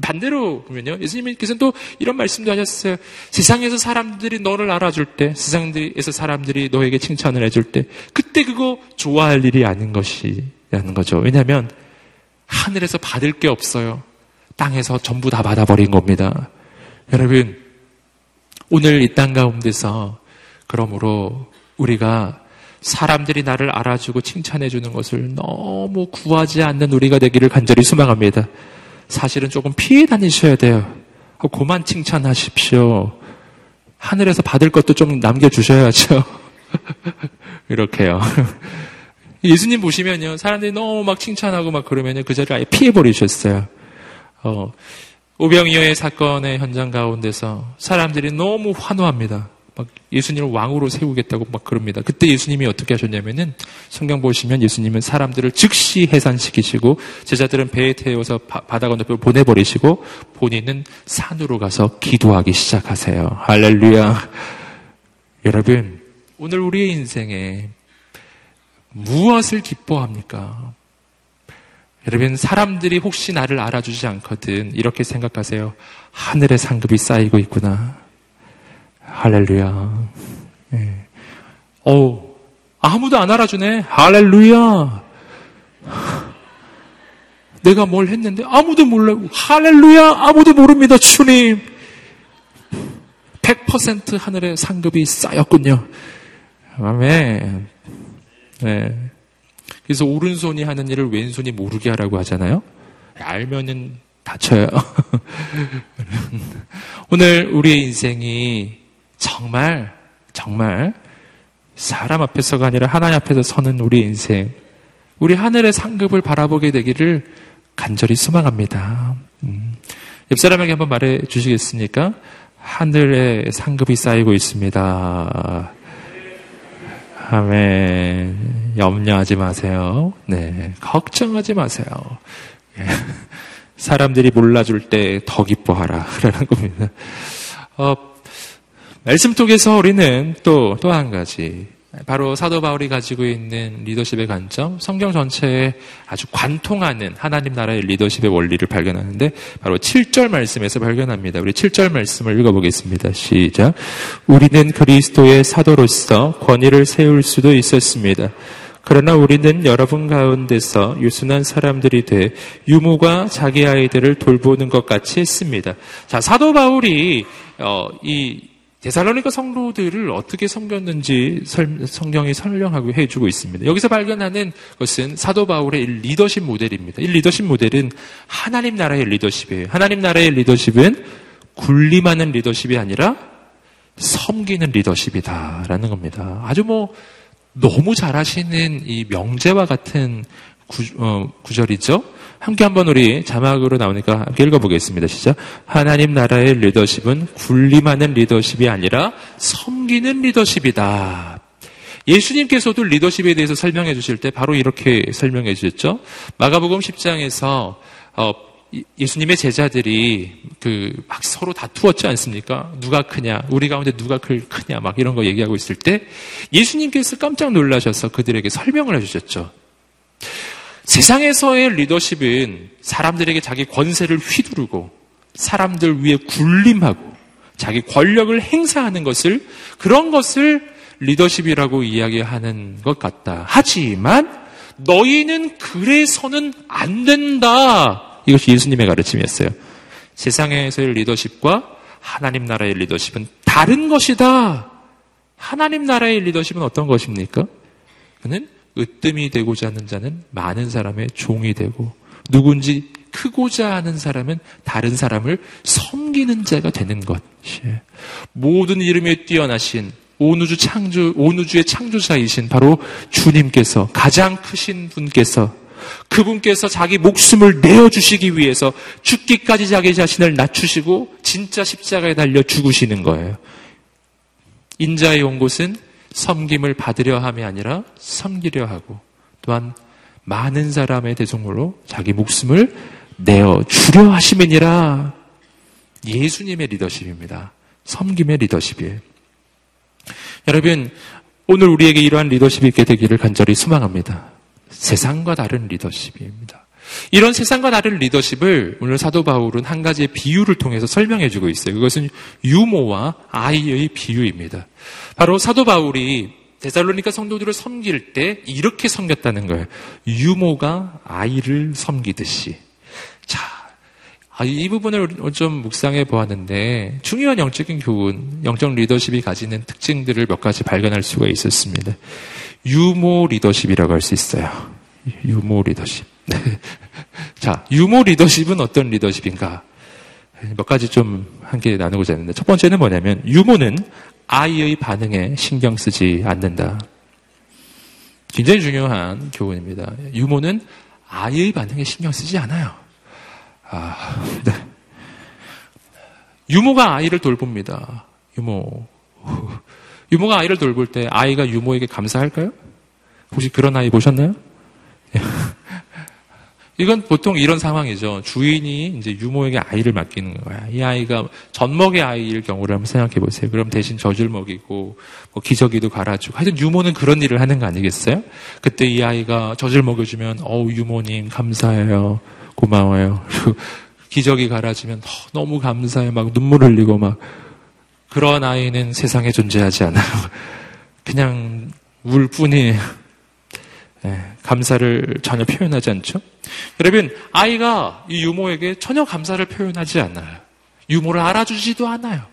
반대로 보면요. 예수님께서는 또 이런 말씀도 하셨어요. 세상에서 사람들이 너를 알아줄 때, 세상에서 사람들이 너에게 칭찬을 해줄 때, 그때 그거 좋아할 일이 아닌 것이라는 거죠. 왜냐하면 하늘에서 받을 게 없어요. 땅에서 전부 다 받아버린 겁니다. 여러분, 오늘 이 땅 가운데서 그러므로 우리가 사람들이 나를 알아주고 칭찬해주는 것을 너무 구하지 않는 우리가 되기를 간절히 소망합니다. 사실은 조금 피해 다니셔야 돼요. 고만 칭찬하십시오. 하늘에서 받을 것도 좀 남겨주셔야죠. 이렇게요. 예수님 보시면요. 사람들이 너무 막 칭찬하고 막 그러면요. 그 자리를 아예 피해버리셨어요. 어, 오병이어의 사건의 현장 가운데서 사람들이 너무 환호합니다. 막 예수님을 왕으로 세우겠다고 막 그럽니다. 그때 예수님이 어떻게 하셨냐면은 성경 보시면 예수님은 사람들을 즉시 해산시키시고 제자들은 배에 태워서 바다 건너편으로 보내버리시고 본인은 산으로 가서 기도하기 시작하세요. 할렐루야. 여러분, 오늘 우리의 인생에 무엇을 기뻐합니까? 여러분, 사람들이 혹시 나를 알아주지 않거든 이렇게 생각하세요. 하늘의 상급이 쌓이고 있구나. 할렐루야. 예. 어 아무도 안 알아주네. 할렐루야. 내가 뭘 했는데 아무도 몰라요. 할렐루야! 아무도 모릅니다, 주님. 100% 하늘의 상급이 쌓였군요. 아멘. 네. 그래서 오른손이 하는 일을 왼손이 모르게 하라고 하잖아요. 알면은 다쳐요. 오늘 우리의 인생이 정말, 정말 사람 앞에서가 아니라 하나님 앞에서 서는 우리 인생, 우리 하늘의 상급을 바라보게 되기를 간절히 소망합니다. 음. 옆 사람에게 한번 말해 주시겠습니까? 하늘의 상급이 쌓이고 있습니다. 아멘. 염려하지 마세요. 네. 걱정하지 마세요. 예. 사람들이 몰라줄 때 더 기뻐하라. 라는 겁니다. 어, 말씀 속에서 우리는 또, 또 한 가지. 바로 사도 바울이 가지고 있는 리더십의 관점, 성경 전체에 아주 관통하는 하나님 나라의 리더십의 원리를 발견하는데 바로 7절 말씀에서 발견합니다. 우리 7절 말씀을 읽어보겠습니다. 시작. 우리는 그리스도의 사도로서 권위를 세울 수도 있었습니다. 그러나 우리는 여러분 가운데서 유순한 사람들이 돼 유모가 자기 아이들을 돌보는 것 같이 했습니다. 자, 사도 바울이 어, 이 데살로니가 성도들을 어떻게 섬겼는지 성경이 설명하고 해주고 있습니다. 여기서 발견하는 것은 사도 바울의 리더십 모델입니다. 이 리더십 모델은 하나님 나라의 리더십이에요. 하나님 나라의 리더십은 군림하는 리더십이 아니라 섬기는 리더십이다라는 겁니다. 아주 뭐 너무 잘하시는 이 명제와 같은 구, 어, 구절이죠. 함께 한번 우리 자막으로 나오니까 함께 읽어보겠습니다. 시작. 하나님 나라의 리더십은 군림하는 리더십이 아니라 섬기는 리더십이다. 예수님께서도 리더십에 대해서 설명해 주실 때 바로 이렇게 설명해 주셨죠. 마가복음 10장에서 어, 예수님의 제자들이 그 막 서로 다투었지 않습니까? 누가 크냐, 우리 가운데 누가 크냐, 막 이런 거 얘기하고 있을 때 예수님께서 깜짝 놀라셔서 그들에게 설명을 해 주셨죠. 세상에서의 리더십은 사람들에게 자기 권세를 휘두르고 사람들 위에 군림하고 자기 권력을 행사하는 것을 그런 것을 리더십이라고 이야기하는 것 같다. 하지만 너희는 그래서는 안 된다. 이것이 예수님의 가르침이었어요. 세상에서의 리더십과 하나님 나라의 리더십은 다른 것이다. 하나님 나라의 리더십은 어떤 것입니까? 그는 으뜸이 되고자 하는 자는 많은 사람의 종이 되고 누군지 크고자 하는 사람은 다른 사람을 섬기는 자가 되는 것이에요. 모든 이름에 뛰어나신 온 우주 창조, 온 우주의 창조자이신 바로 주님께서 가장 크신 분께서 그분께서 자기 목숨을 내어 주시기 위해서 죽기까지 자기 자신을 낮추시고 진짜 십자가에 달려 죽으시는 거예요. 인자의 온 곳은 섬김을 받으려 함이 아니라 섬기려 하고 또한 많은 사람의 대성물로 자기 목숨을 내어 주려 하심이니라 예수님의 리더십입니다. 섬김의 리더십이에요. 여러분, 오늘 우리에게 이러한 리더십이 있게 되기를 간절히 소망합니다. 세상과 다른 리더십입니다. 이런 세상과 다른 리더십을 오늘 사도 바울은 한 가지의 비유를 통해서 설명해 주고 있어요. 그것은 유모와 아이의 비유입니다. 바로 사도 바울이 데살로니카 성도들을 섬길 때 이렇게 섬겼다는 거예요. 유모가 아이를 섬기듯이. 자, 아, 이 부분을 좀 묵상해 보았는데 중요한 영적인 교훈, 영적 리더십이 가지는 특징들을 몇 가지 발견할 수가 있었습니다. 유모 리더십이라고 할 수 있어요. 유모 리더십. 자, 유모 리더십은 어떤 리더십인가? 몇 가지 좀 함께 나누고자 했는데 첫 번째는 뭐냐면 유모는 아이의 반응에 신경 쓰지 않는다. 굉장히 중요한 교훈입니다. 유모는 아이의 반응에 신경 쓰지 않아요. 아, 네. 유모가 아이를 돌봅니다. 유모. 유모가 아이를 돌볼 때 아이가 유모에게 감사할까요? 혹시 그런 아이 보셨나요? 이건 보통 이런 상황이죠. 주인이 이제 유모에게 아이를 맡기는 거야. 이 아이가 젖먹의 아이일 경우를 한번 생각해 보세요. 그럼 대신 젖을 먹이고 뭐 기저귀도 갈아주고 하여튼 유모는 그런 일을 하는 거 아니겠어요? 그때 이 아이가 젖을 먹여주면 어우 유모님 감사해요. 고마워요. 기저귀 갈아주면 어, 너무 감사해. 막 눈물 흘리고 막 그런 아이는 세상에 존재하지 않아요. 그냥 울 뿐이에요. 예, 감사를 전혀 표현하지 않죠. 여러분 아이가 이 유모에게 전혀 감사를 표현하지 않아요. 유모를 알아주지도 않아요.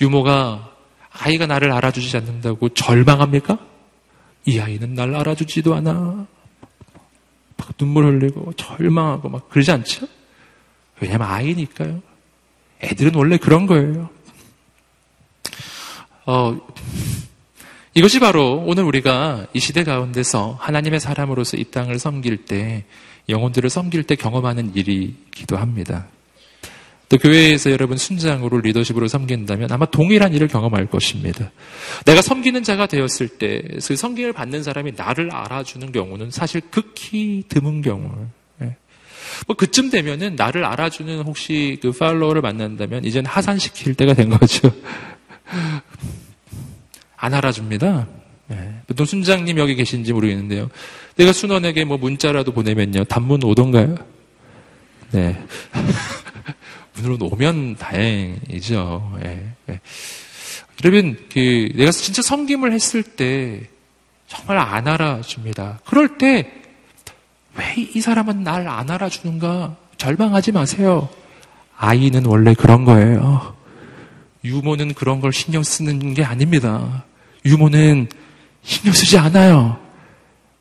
유모가 아이가 나를 알아주지 않는다고 절망합니까? 이 아이는 날 알아주지도 않아. 막 눈물 흘리고 절망하고 막 그러지 않죠? 왜냐면 아이니까요. 애들은 원래 그런 거예요. 어, 이것이 바로 오늘 우리가 이 시대 가운데서 하나님의 사람으로서 이 땅을 섬길 때, 영혼들을 섬길 때 경험하는 일이기도 합니다. 또 교회에서 여러분 순장으로 리더십으로 섬긴다면 아마 동일한 일을 경험할 것입니다. 내가 섬기는 자가 되었을 때 그 섬김을 받는 사람이 나를 알아주는 경우는 사실 극히 드문 경우. 예. 뭐 그쯤 되면은 나를 알아주는 혹시 그 팔로워를 만난다면 이젠 하산시킬 때가 된 거죠. 안 알아줍니다. 네. 보통 순장님 여기 계신지 모르겠는데요. 내가 순원에게 뭐 문자라도 보내면요. 단문 오던가요? 네. 문으로 오면 다행이죠. 예, 예. 여러분, 그, 내가 진짜 섬김을 했을 때 정말 안 알아줍니다. 그럴 때 왜 이 사람은 날 안 알아주는가 절망하지 마세요. 아이는 원래 그런 거예요. 유모는 그런 걸 신경 쓰는 게 아닙니다. 유모는 신경 쓰지 않아요.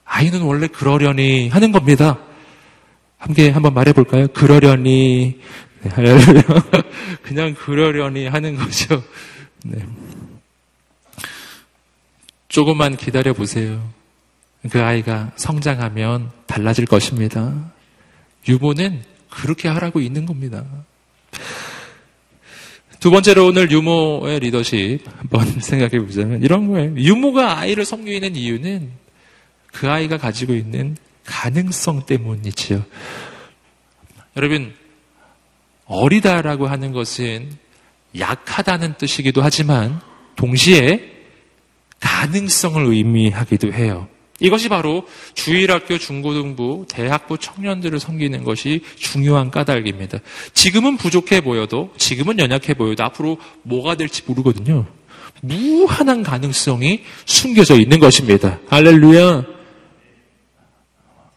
아이는 원래 그러려니 하는 겁니다. 함께 한번 말해볼까요? 그러려니. 네, 그냥 그러려니 하는 거죠. 네. 조금만 기다려 보세요. 그 아이가 성장하면 달라질 것입니다. 유모는 그렇게 하라고 있는 겁니다. 두 번째로 오늘 유모의 리더십 한번 생각해 보자면 이런 거예요. 유모가 아이를 섬기는 이유는 그 아이가 가지고 있는 가능성 때문이지요. 여러분, 어리다라고 하는 것은 약하다는 뜻이기도 하지만 동시에 가능성을 의미하기도 해요. 이것이 바로 주일학교, 중고등부, 대학부 청년들을 섬기는 것이 중요한 까닭입니다. 지금은 부족해 보여도, 지금은 연약해 보여도 앞으로 뭐가 될지 모르거든요. 무한한 가능성이 숨겨져 있는 것입니다. 할렐루야.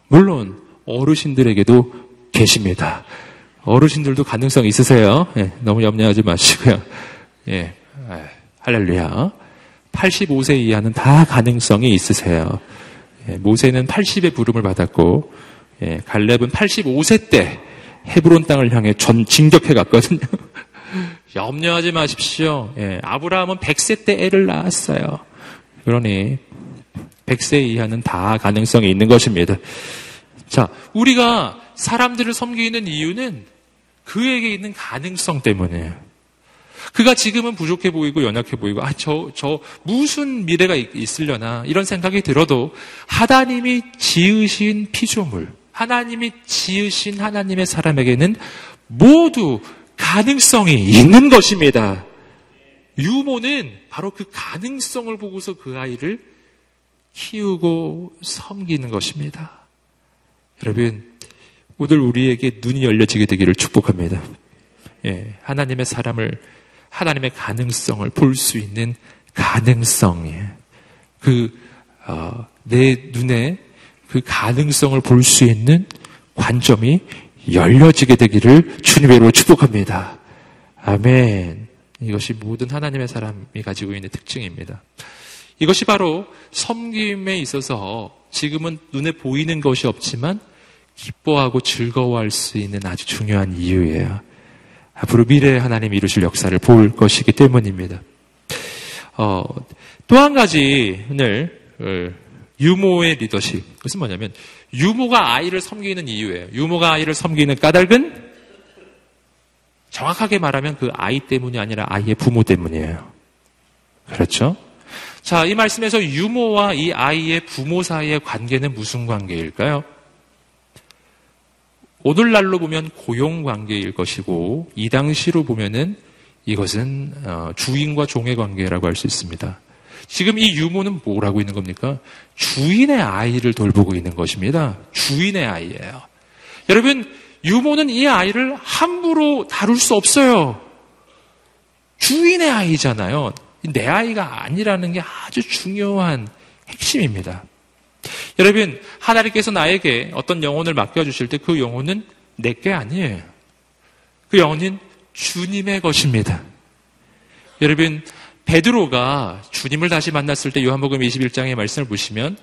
물론 어르신들에게도 계십니다. 어르신들도 가능성 있으세요. 예, 너무 염려하지 마시고요. 예, 할렐루야. 85세 이하는 다 가능성이 있으세요. 예, 모세는 80의 부름을 받았고 예, 갈렙은 85세 때 헤브론 땅을 향해 전 진격해 갔거든요. 염려하지 마십시오. 예, 아브라함은 100세 때 애를 낳았어요. 그러니 100세 이하는 다 가능성이 있는 것입니다. 자, 우리가 사람들을 섬기는 이유는 그에게 있는 가능성 때문이에요. 그가 지금은 부족해 보이고 연약해 보이고, 아, 저, 저, 무슨 미래가 있 으려나, 이런 생각이 들어도, 하나님이 지으신 피조물, 하나님이 지으신 하나님의 사람에게는 모두 가능성이 있는 것입니다. 유모는 바로 그 가능성을 보고서 그 아이를 키우고 섬기는 것입니다. 여러분, 오늘 우리에게 눈이 열려지게 되기를 축복합니다. 예, 하나님의 사람을 하나님의 가능성을 볼 수 있는 가능성이에요. 그, 어, 내 눈에 그 가능성을 볼 수 있는 관점이 열려지게 되기를 주님으로 축복합니다. 아멘. 이것이 모든 하나님의 사람이 가지고 있는 특징입니다. 이것이 바로 섬김에 있어서 지금은 눈에 보이는 것이 없지만 기뻐하고 즐거워할 수 있는 아주 중요한 이유예요. 앞으로 미래에 하나님 이루실 역사를 볼 것이기 때문입니다. 어, 또 한 가지 오늘 어, 유모의 리더십. 그것은 뭐냐면 유모가 아이를 섬기는 이유예요. 유모가 아이를 섬기는 까닭은 정확하게 말하면 그 아이 때문이 아니라 아이의 부모 때문이에요. 그렇죠? 자, 이 말씀에서 유모와 이 아이의 부모 사이의 관계는 무슨 관계일까요? 오늘날로 보면 고용 관계일 것이고 이 당시로 보면은 이것은 어, 주인과 종의 관계라고 할 수 있습니다. 지금 이 유모는 뭐라고 있는 겁니까? 주인의 아이를 돌보고 있는 것입니다. 주인의 아이예요. 여러분, 유모는 이 아이를 함부로 다룰 수 없어요. 주인의 아이잖아요. 내 아이가 아니라는 게 아주 중요한 핵심입니다. 여러분, 하나님께서 나에게 어떤 영혼을 맡겨주실 때 그 영혼은 내게 아니에요. 그 영혼은 주님의 것입니다. 여러분, 베드로가 주님을 다시 만났을 때 요한복음 21장의 말씀을 보시면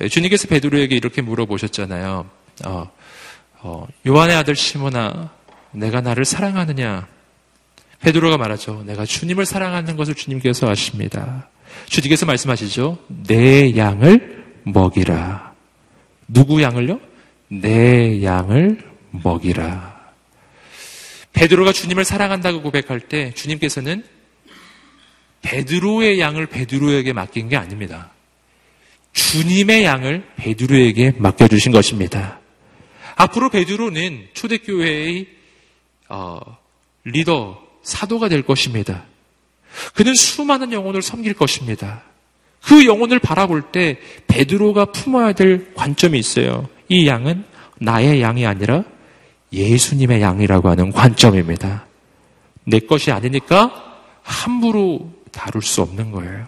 예, 주님께서 베드로에게 이렇게 물어보셨잖아요. 어, 어, 요한의 아들 시몬아, 내가 나를 사랑하느냐? 베드로가 말하죠. 내가 주님을 사랑하는 것을 주님께서 아십니다. 주님께서 말씀하시죠. 내 양을 먹이라. 누구 양을요? 내 양을 먹이라. 베드로가 주님을 사랑한다고 고백할 때 주님께서는 베드로의 양을 베드로에게 맡긴 게 아닙니다. 주님의 양을 베드로에게 맡겨주신 것입니다. 앞으로 베드로는 초대교회의 어, 리더, 사도가 될 것입니다. 그는 수많은 영혼을 섬길 것입니다. 그 영혼을 바라볼 때 베드로가 품어야 될 관점이 있어요. 이 양은 나의 양이 아니라 예수님의 양이라고 하는 관점입니다. 내 것이 아니니까 함부로 다룰 수 없는 거예요.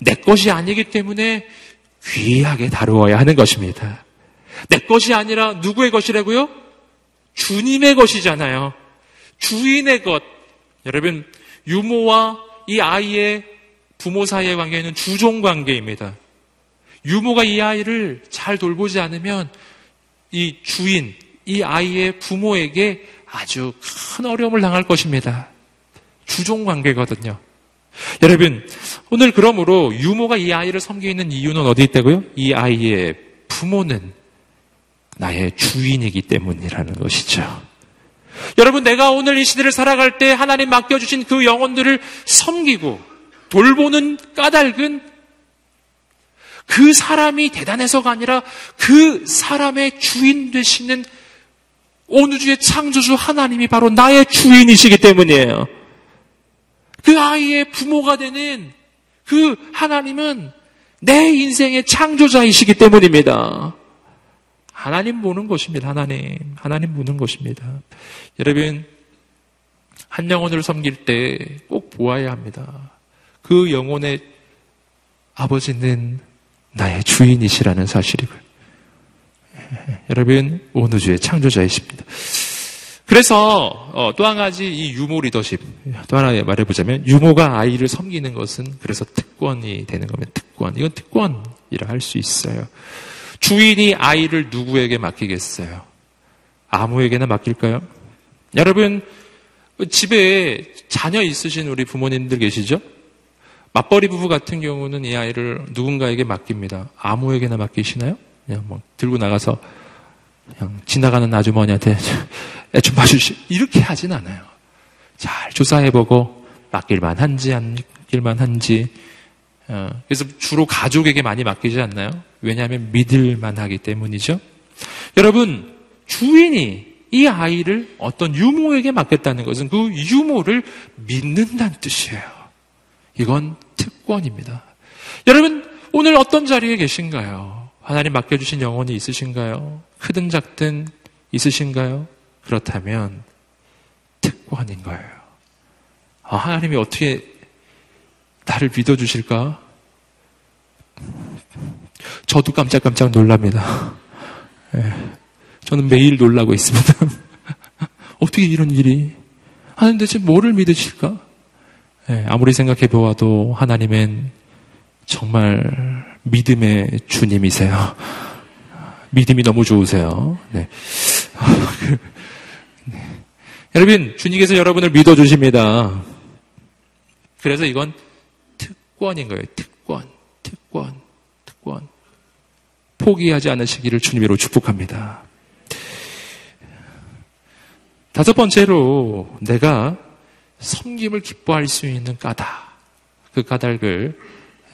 내 것이 아니기 때문에 귀하게 다루어야 하는 것입니다. 내 것이 아니라 누구의 것이라고요? 주님의 것이잖아요. 주인의 것. 여러분, 유모와 이 아이의 부모 사이의 관계는 주종 관계입니다. 유모가 이 아이를 잘 돌보지 않으면 이 주인, 이 아이의 부모에게 아주 큰 어려움을 당할 것입니다. 주종 관계거든요. 여러분, 오늘 그러므로 유모가 이 아이를 섬기는 이유는 어디 있다고요? 이 아이의 부모는 나의 주인이기 때문이라는 것이죠. 여러분, 내가 오늘 이 시대를 살아갈 때 하나님 맡겨주신 그 영혼들을 섬기고 돌보는 까닭은 그 사람이 대단해서가 아니라 그 사람의 주인 되시는 온 우주의 창조주 하나님이 바로 나의 주인이시기 때문이에요. 그 아이의 부모가 되는 그 하나님은 내 인생의 창조자이시기 때문입니다. 하나님 보는 것입니다. 하나님. 하나님 보는 것입니다. 여러분, 한 영혼을 섬길 때 꼭 보아야 합니다. 그 영혼의 아버지는 나의 주인이시라는 사실을. 여러분, 온 우주의 창조자이십니다. 그래서 어, 또한 가지 이 유모 리더십 또 하나 말해보자면 유모가 아이를 섬기는 것은 그래서 특권이 되는 겁니다. 특권 이건 특권이라 할 수 있어요. 주인이 아이를 누구에게 맡기겠어요? 아무에게나 맡길까요? 여러분 집에 자녀 있으신 우리 부모님들 계시죠? 맞벌이 부부 같은 경우는 이 아이를 누군가에게 맡깁니다. 아무에게나 맡기시나요? 그냥 뭐 들고 나가서 그냥 지나가는 아주머니한테 좀 봐주시 이렇게 하진 않아요. 잘 조사해보고 맡길만 한지 안 맡길만 한지 어, 그래서 주로 가족에게 많이 맡기지 않나요? 왜냐하면 믿을만 하기 때문이죠. 여러분 주인이 이 아이를 어떤 유모에게 맡겼다는 것은 그 유모를 믿는다는 뜻이에요. 이건 특권입니다. 여러분 오늘 어떤 자리에 계신가요? 하나님 맡겨주신 영혼이 있으신가요? 크든 작든 있으신가요? 그렇다면 특권인 거예요. 아, 하나님이 어떻게 나를 믿어주실까? 저도 깜짝깜짝 놀랍니다. 네. 저는 매일 놀라고 있습니다. 어떻게 이런 일이? 하나님 대체 뭐를 믿으실까? 네, 아무리 생각해 보아도 하나님은 정말 믿음의 주님이세요. 믿음이 너무 좋으세요. 네. 네. 여러분, 주님께서 여러분을 믿어주십니다. 그래서 이건 특권인 거예요. 특권, 특권, 특권. 포기하지 않으시기를 주님으로 축복합니다. 다섯 번째로 내가 섬김을 기뻐할 수 있는 까닭. 그 까닭을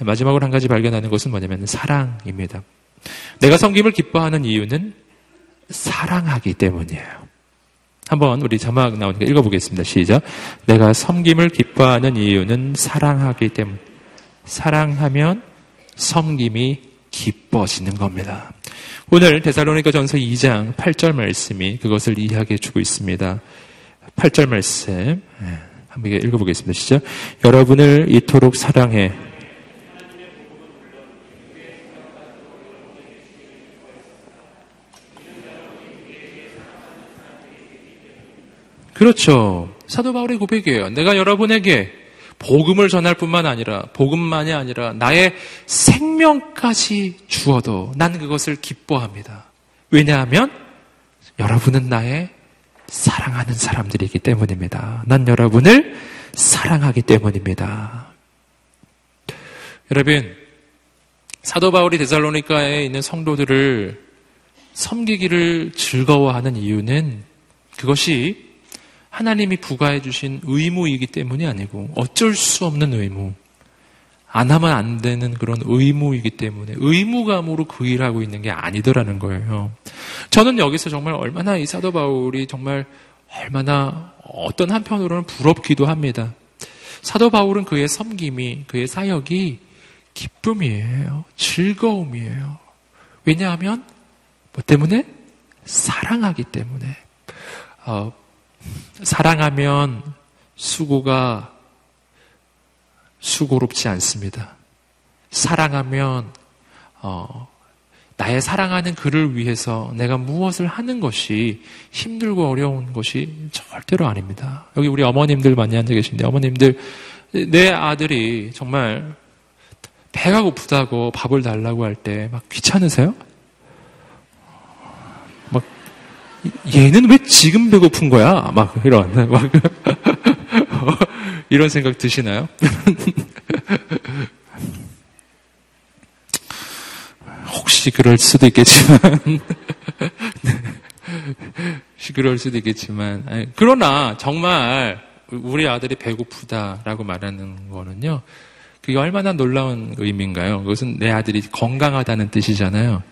마지막으로 한 가지 발견하는 것은 뭐냐면 사랑입니다. 내가 섬김을 기뻐하는 이유는 사랑하기 때문이에요. 한번 우리 자막 나오니까 읽어보겠습니다. 시작. 내가 섬김을 기뻐하는 이유는 사랑하기 때문. 사랑하면 섬김이 기뻐지는 겁니다. 오늘 데살로니가 전서 2장 8절 말씀이 그것을 이해하게 해주고 있습니다. 8절 말씀. 한번 읽어보겠습니다. 시작. 여러분을 이토록 사랑해 그렇죠. 사도 바울의 고백이에요. 내가 여러분에게 복음을 전할 뿐만 아니라 복음만이 아니라 나의 생명까지 주어도 난 그것을 기뻐합니다. 왜냐하면 여러분은 나의 사랑하는 사람들이기 때문입니다. 난 여러분을 사랑하기 때문입니다. 여러분, 사도 바울이 데살로니카에 있는 성도들을 섬기기를 즐거워하는 이유는 그것이 하나님이 부과해 주신 의무이기 때문이 아니고 어쩔 수 없는 의무. 안 하면 안 되는 그런 의무이기 때문에 의무감으로 그 일하고 있는 게 아니더라는 거예요. 저는 여기서 정말 얼마나 이 사도 바울이 정말 얼마나 어떤 한편으로는 부럽기도 합니다. 사도 바울은 그의 섬김이, 그의 사역이 기쁨이에요. 즐거움이에요. 왜냐하면 뭐 때문에? 사랑하기 때문에. 어, 사랑하면 수고가 수고롭지 않습니다. 사랑하면 어, 나의 사랑하는 그를 위해서 내가 무엇을 하는 것이 힘들고 어려운 것이 절대로 아닙니다. 여기 우리 어머님들 많이 앉아 계신데 어머님들 내 아들이 정말 배가 고프다고 밥을 달라고 할 때 막 귀찮으세요? 막 얘는 왜 지금 배고픈 거야? 막 이런 막 이런 생각 드시나요? 혹시 그럴 수도 있겠지만, 혹시 그럴 수도 있겠지만, 그러나 정말 우리 아들이 배고프다라고 말하는 거는요, 그게 얼마나 놀라운 의미인가요? 그것은 내 아들이 건강하다는 뜻이잖아요.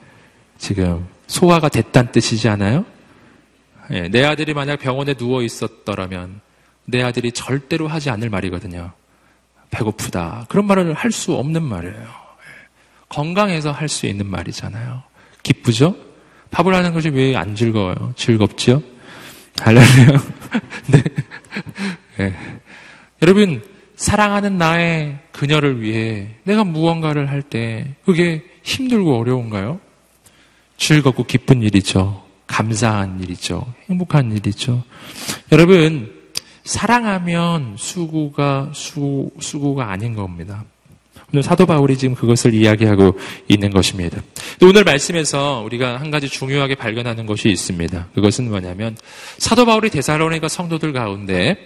지금 소화가 됐다는 뜻이지 않아요? 예, 내 아들이 만약 병원에 누워 있었더라면 내 아들이 절대로 하지 않을 말이거든요. 배고프다. 그런 말을 할 수 없는 말이에요. 건강해서 할 수 있는 말이잖아요. 기쁘죠? 밥을 하는 것이 왜 안 즐거워요? 즐겁죠? 할렐루야. 네. 네. 여러분, 사랑하는 나의 그녀를 위해 내가 무언가를 할 때 그게 힘들고 어려운가요? 즐겁고 기쁜 일이죠. 감사한 일이죠. 행복한 일이죠. 여러분, 사랑하면 수고가 수, 수고가 아닌 겁니다. 오늘 사도 바울이 지금 그것을 이야기하고 있는 것입니다. 오늘 말씀에서 우리가 한 가지 중요하게 발견하는 것이 있습니다. 그것은 뭐냐면 사도 바울이 대사로니가 성도들 가운데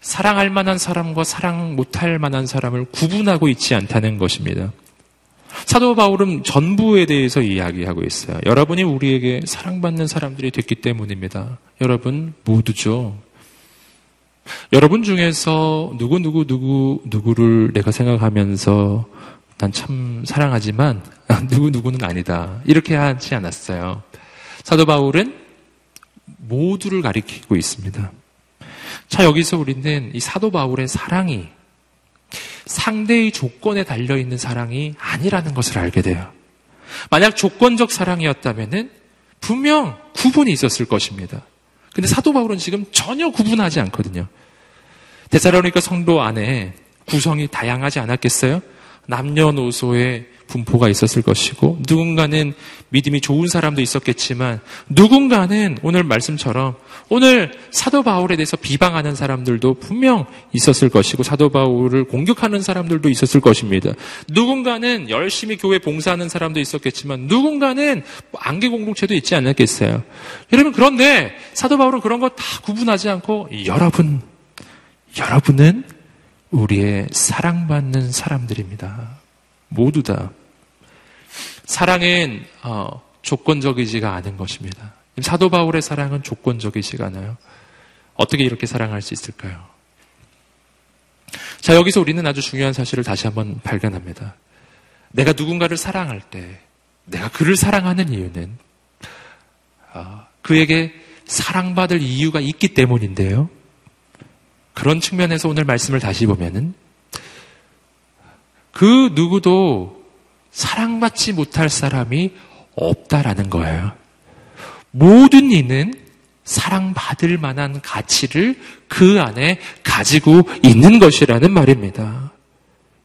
사랑할 만한 사람과 사랑 못할 만한 사람을 구분하고 있지 않다는 것입니다. 사도 바울은 전부에 대해서 이야기하고 있어요. 여러분이 우리에게 사랑받는 사람들이 됐기 때문입니다. 여러분 모두죠. 여러분 중에서 누구 누구 누구 누구를 내가 생각하면서 난 참 사랑하지만 누구 누구는 아니다 이렇게 하지 않았어요. 사도 바울은 모두를 가리키고 있습니다. 자 여기서 우리는 이 사도 바울의 사랑이 상대의 조건에 달려 있는 사랑이 아니라는 것을 알게 돼요. 만약 조건적 사랑이었다면은 분명 구분이 있었을 것입니다. 근데 사도 바울은 지금 전혀 구분하지 않거든요. 데살로니가 성도 안에 구성이 다양하지 않았겠어요? 남녀노소의 분포가 있었을 것이고 누군가는 믿음이 좋은 사람도 있었겠지만 누군가는 오늘 말씀처럼 오늘 사도 바울에 대해서 비방하는 사람들도 분명 있었을 것이고 사도 바울을 공격하는 사람들도 있었을 것입니다. 누군가는 열심히 교회 봉사하는 사람도 있었겠지만 누군가는 안개 공동체도 있지 않았겠어요. 여러분 그런데 사도 바울은 그런 거 다 구분하지 않고 여러분 여러분은 우리의 사랑받는 사람들입니다. 모두 다. 사랑은 어, 조건적이지가 않은 것입니다. 사도 바울의 사랑은 조건적이지가 않아요. 어떻게 이렇게 사랑할 수 있을까요? 자, 여기서 우리는 아주 중요한 사실을 다시 한번 발견합니다. 내가 누군가를 사랑할 때, 내가 그를 사랑하는 이유는, 어, 그에게 사랑받을 이유가 있기 때문인데요. 그런 측면에서 오늘 말씀을 다시 보면은 그 누구도 사랑받지 못할 사람이 없다라는 거예요. 모든 이는 사랑받을 만한 가치를 그 안에 가지고 있는 것이라는 말입니다.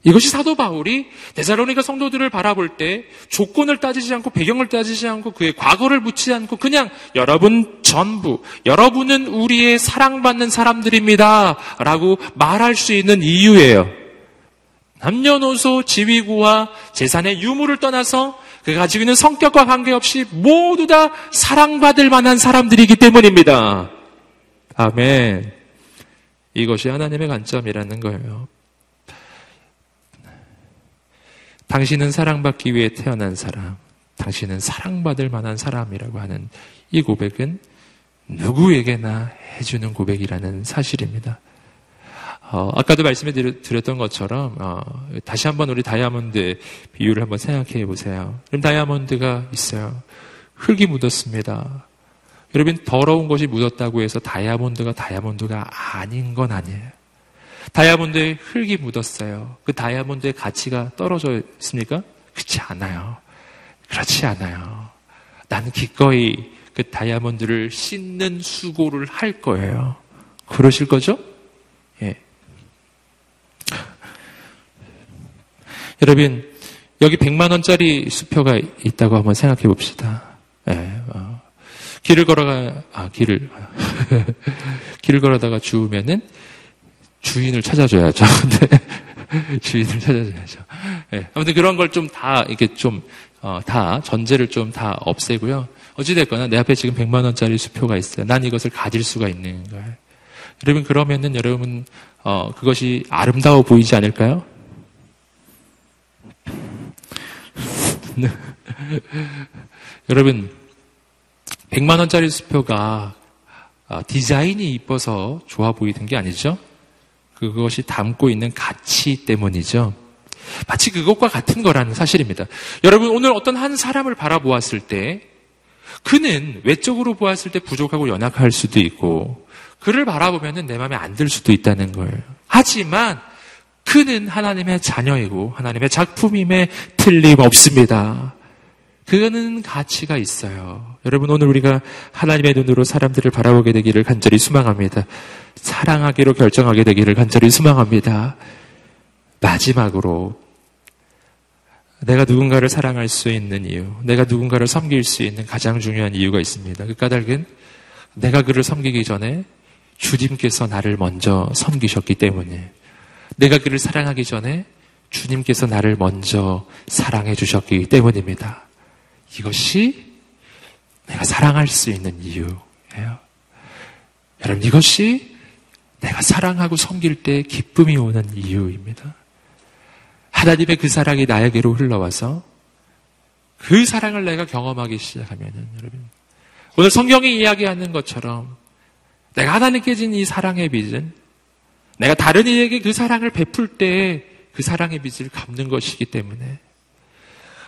이것이 사도 바울이 데살로니가 성도들을 바라볼 때 조건을 따지지 않고 배경을 따지지 않고 그의 과거를 묻지 않고 그냥 여러분 전부 여러분은 우리의 사랑받는 사람들입니다. 라고 말할 수 있는 이유예요. 남녀노소 지위구와 재산의 유무를 떠나서 그 가지고 있는 성격과 관계없이 모두 다 사랑받을 만한 사람들이기 때문입니다. 아멘. 이것이 하나님의 관점이라는 거예요. 당신은 사랑받기 위해 태어난 사람, 당신은 사랑받을 만한 사람이라고 하는 이 고백은 누구에게나 해주는 고백이라는 사실입니다. 어, 아까도 말씀해 드렸던 것처럼 어, 다시 한번 우리 다이아몬드 비유를 한번 생각해 보세요. 그럼 다이아몬드가 있어요. 흙이 묻었습니다. 여러분 더러운 것이 묻었다고 해서 다이아몬드가 다이아몬드가 아닌 건 아니에요. 다이아몬드에 흙이 묻었어요. 그 다이아몬드의 가치가 떨어져 있습니까? 그렇지 않아요. 그렇지 않아요. 나는 기꺼이 그 다이아몬드를 씻는 수고를 할 거예요. 그러실 거죠? 예. 여러분, 여기 100만 원짜리 수표가 있다고 한번 생각해 봅시다. 예, 어. 길을 걸어가, 아, 길을, 길을 걸어다가 주우면은 주인을 찾아줘야죠. 네. 주인을 찾아줘야죠. 네. 아무튼 그런 걸 좀 다, 이렇게 좀, 어, 다, 전제를 좀 다 없애고요. 어찌됐거나 내 앞에 지금 100만원짜리 수표가 있어요. 난 이것을 가질 수가 있는 거예요. 여러분, 그러면은 여러분, 어, 그것이 아름다워 보이지 않을까요? 여러분, 100만원짜리 수표가 어, 디자인이 이뻐서 좋아 보이는 게 아니죠? 그것이 담고 있는 가치 때문이죠. 마치 그것과 같은 거라는 사실입니다. 여러분, 오늘 어떤 한 사람을 바라보았을 때, 그는 외적으로 보았을 때 부족하고 연약할 수도 있고, 그를 바라보면 내 마음에 안 들 수도 있다는 거예요. 하지만, 그는 하나님의 자녀이고, 하나님의 작품임에 틀림없습니다. 그거는 가치가 있어요. 여러분, 오늘 우리가 하나님의 눈으로 사람들을 바라보게 되기를 간절히 수망합니다. 사랑하기로 결정하게 되기를 간절히 수망합니다. 마지막으로, 내가 누군가를 사랑할 수 있는 이유, 내가 누군가를 섬길 수 있는 가장 중요한 이유가 있습니다. 그 까닭은 내가 그를 섬기기 전에 주님께서 나를 먼저 섬기셨기 때문에, 내가 그를 사랑하기 전에 주님께서 나를 먼저 사랑해 주셨기 때문입니다. 이것이 내가 사랑할 수 있는 이유예요. 여러분, 이것이 내가 사랑하고 섬길 때 기쁨이 오는 이유입니다. 하나님의 그 사랑이 나에게로 흘러와서 그 사랑을 내가 경험하기 시작하면은 여러분 오늘 성경이 이야기하는 것처럼 내가 하나님께 진 이 사랑의 빚은 내가 다른 이에게 그 사랑을 베풀 때그 사랑의 빚을 갚는 것이기 때문에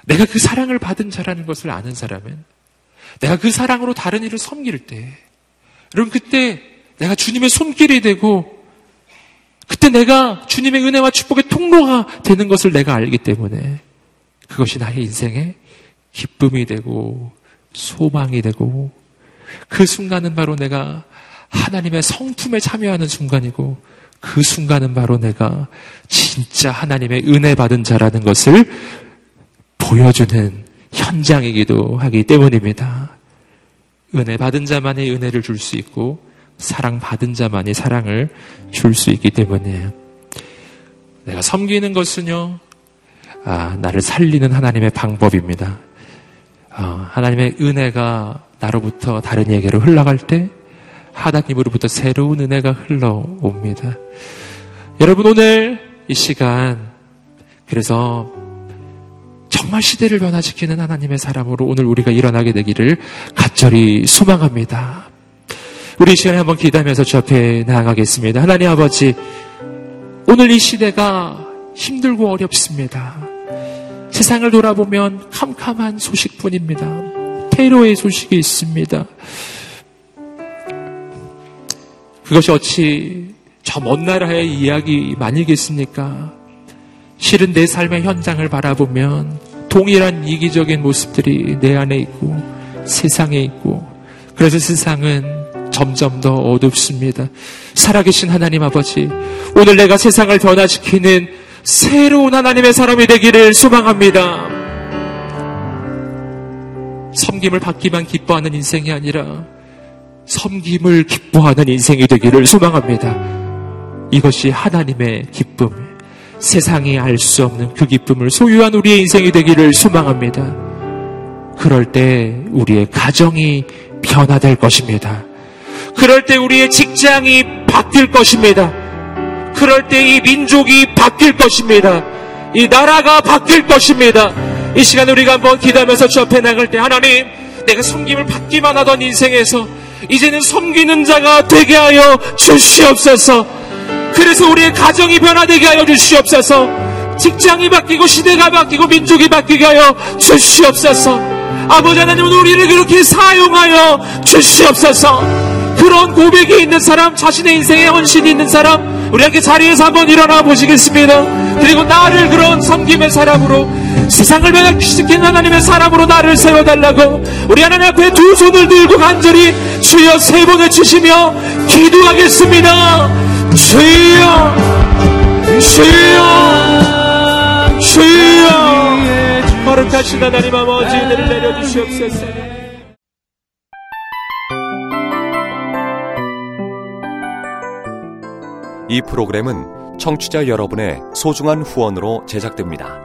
내가 그 사랑을 받은 자라는 것을 아는 사람은 내가 그 사랑으로 다른 일을 섬길 때, 여러분 그때 내가 주님의 손길이 되고 그때 내가 주님의 은혜와 축복의 통로가 되는 것을 내가 알기 때문에 그것이 나의 인생의 기쁨이 되고 소망이 되고 그 순간은 바로 내가 하나님의 성품에 참여하는 순간이고 그 순간은 바로 내가 진짜 하나님의 은혜 받은 자라는 것을 보여주는 현장이기도 하기 때문입니다. 은혜 받은 자만이 은혜를 줄 수 있고 사랑 받은 자만이 사랑을 줄 수 있기 때문에 내가 섬기는 것은요, 아, 나를 살리는 하나님의 방법입니다. 아, 하나님의 은혜가 나로부터 다른 에게로 흘러갈 때 하나님으로부터 새로운 은혜가 흘러옵니다. 여러분 오늘 이 시간 그래서 정말 시대를 변화시키는 하나님의 사람으로 오늘 우리가 일어나게 되기를 간절히 소망합니다. 우리 시간에 한번 기도하면서 주 앞에 나아가겠습니다. 하나님 아버지, 오늘 이 시대가 힘들고 어렵습니다. 세상을 돌아보면 캄캄한 소식뿐입니다. 테러의 소식이 있습니다. 그것이 어찌 저 먼 나라의 이야기만이겠습니까? 실은 내 삶의 현장을 바라보면 동일한 이기적인 모습들이 내 안에 있고 세상에 있고 그래서 세상은 점점 더 어둡습니다. 살아계신 하나님 아버지, 오늘 내가 세상을 변화시키는 새로운 하나님의 사람이 되기를 소망합니다. 섬김을 받기만 기뻐하는 인생이 아니라 섬김을 기뻐하는 인생이 되기를 소망합니다. 이것이 하나님의 기쁨, 세상이 알 수 없는 그 기쁨을 소유한 우리의 인생이 되기를 소망합니다. 그럴 때 우리의 가정이 변화될 것입니다. 그럴 때 우리의 직장이 바뀔 것입니다. 그럴 때 이 민족이 바뀔 것입니다. 이 나라가 바뀔 것입니다. 이 시간 우리가 한번 기도하면서 주 앞에 나갈 때 하나님 내가 섬김을 받기만 하던 인생에서 이제는 섬기는 자가 되게 하여 주시옵소서. 그래서 우리의 가정이 변화되게 하여 주시옵소서. 직장이 바뀌고 시대가 바뀌고 민족이 바뀌게 하여 주시옵소서. 아버지 하나님 우리를 그렇게 사용하여 주시옵소서. 그런 고백이 있는 사람, 자신의 인생에 헌신이 있는 사람, 우리에게 자리에서 한번 일어나 보시겠습니다. 그리고 나를 그런 섬김의 사람으로 세상을 변화시키는 하나님의 사람으로 나를 세워달라고 우리 하나님 앞에 두 손을 들고 간절히 주여 세 번을 주시며 기도하겠습니다. 주여, 주여, 주여, 거룩하신 하나님 아버지 은혜를 내려주시옵소서. 이 프로그램은 청취자 여러분의 소중한 후원으로 제작됩니다.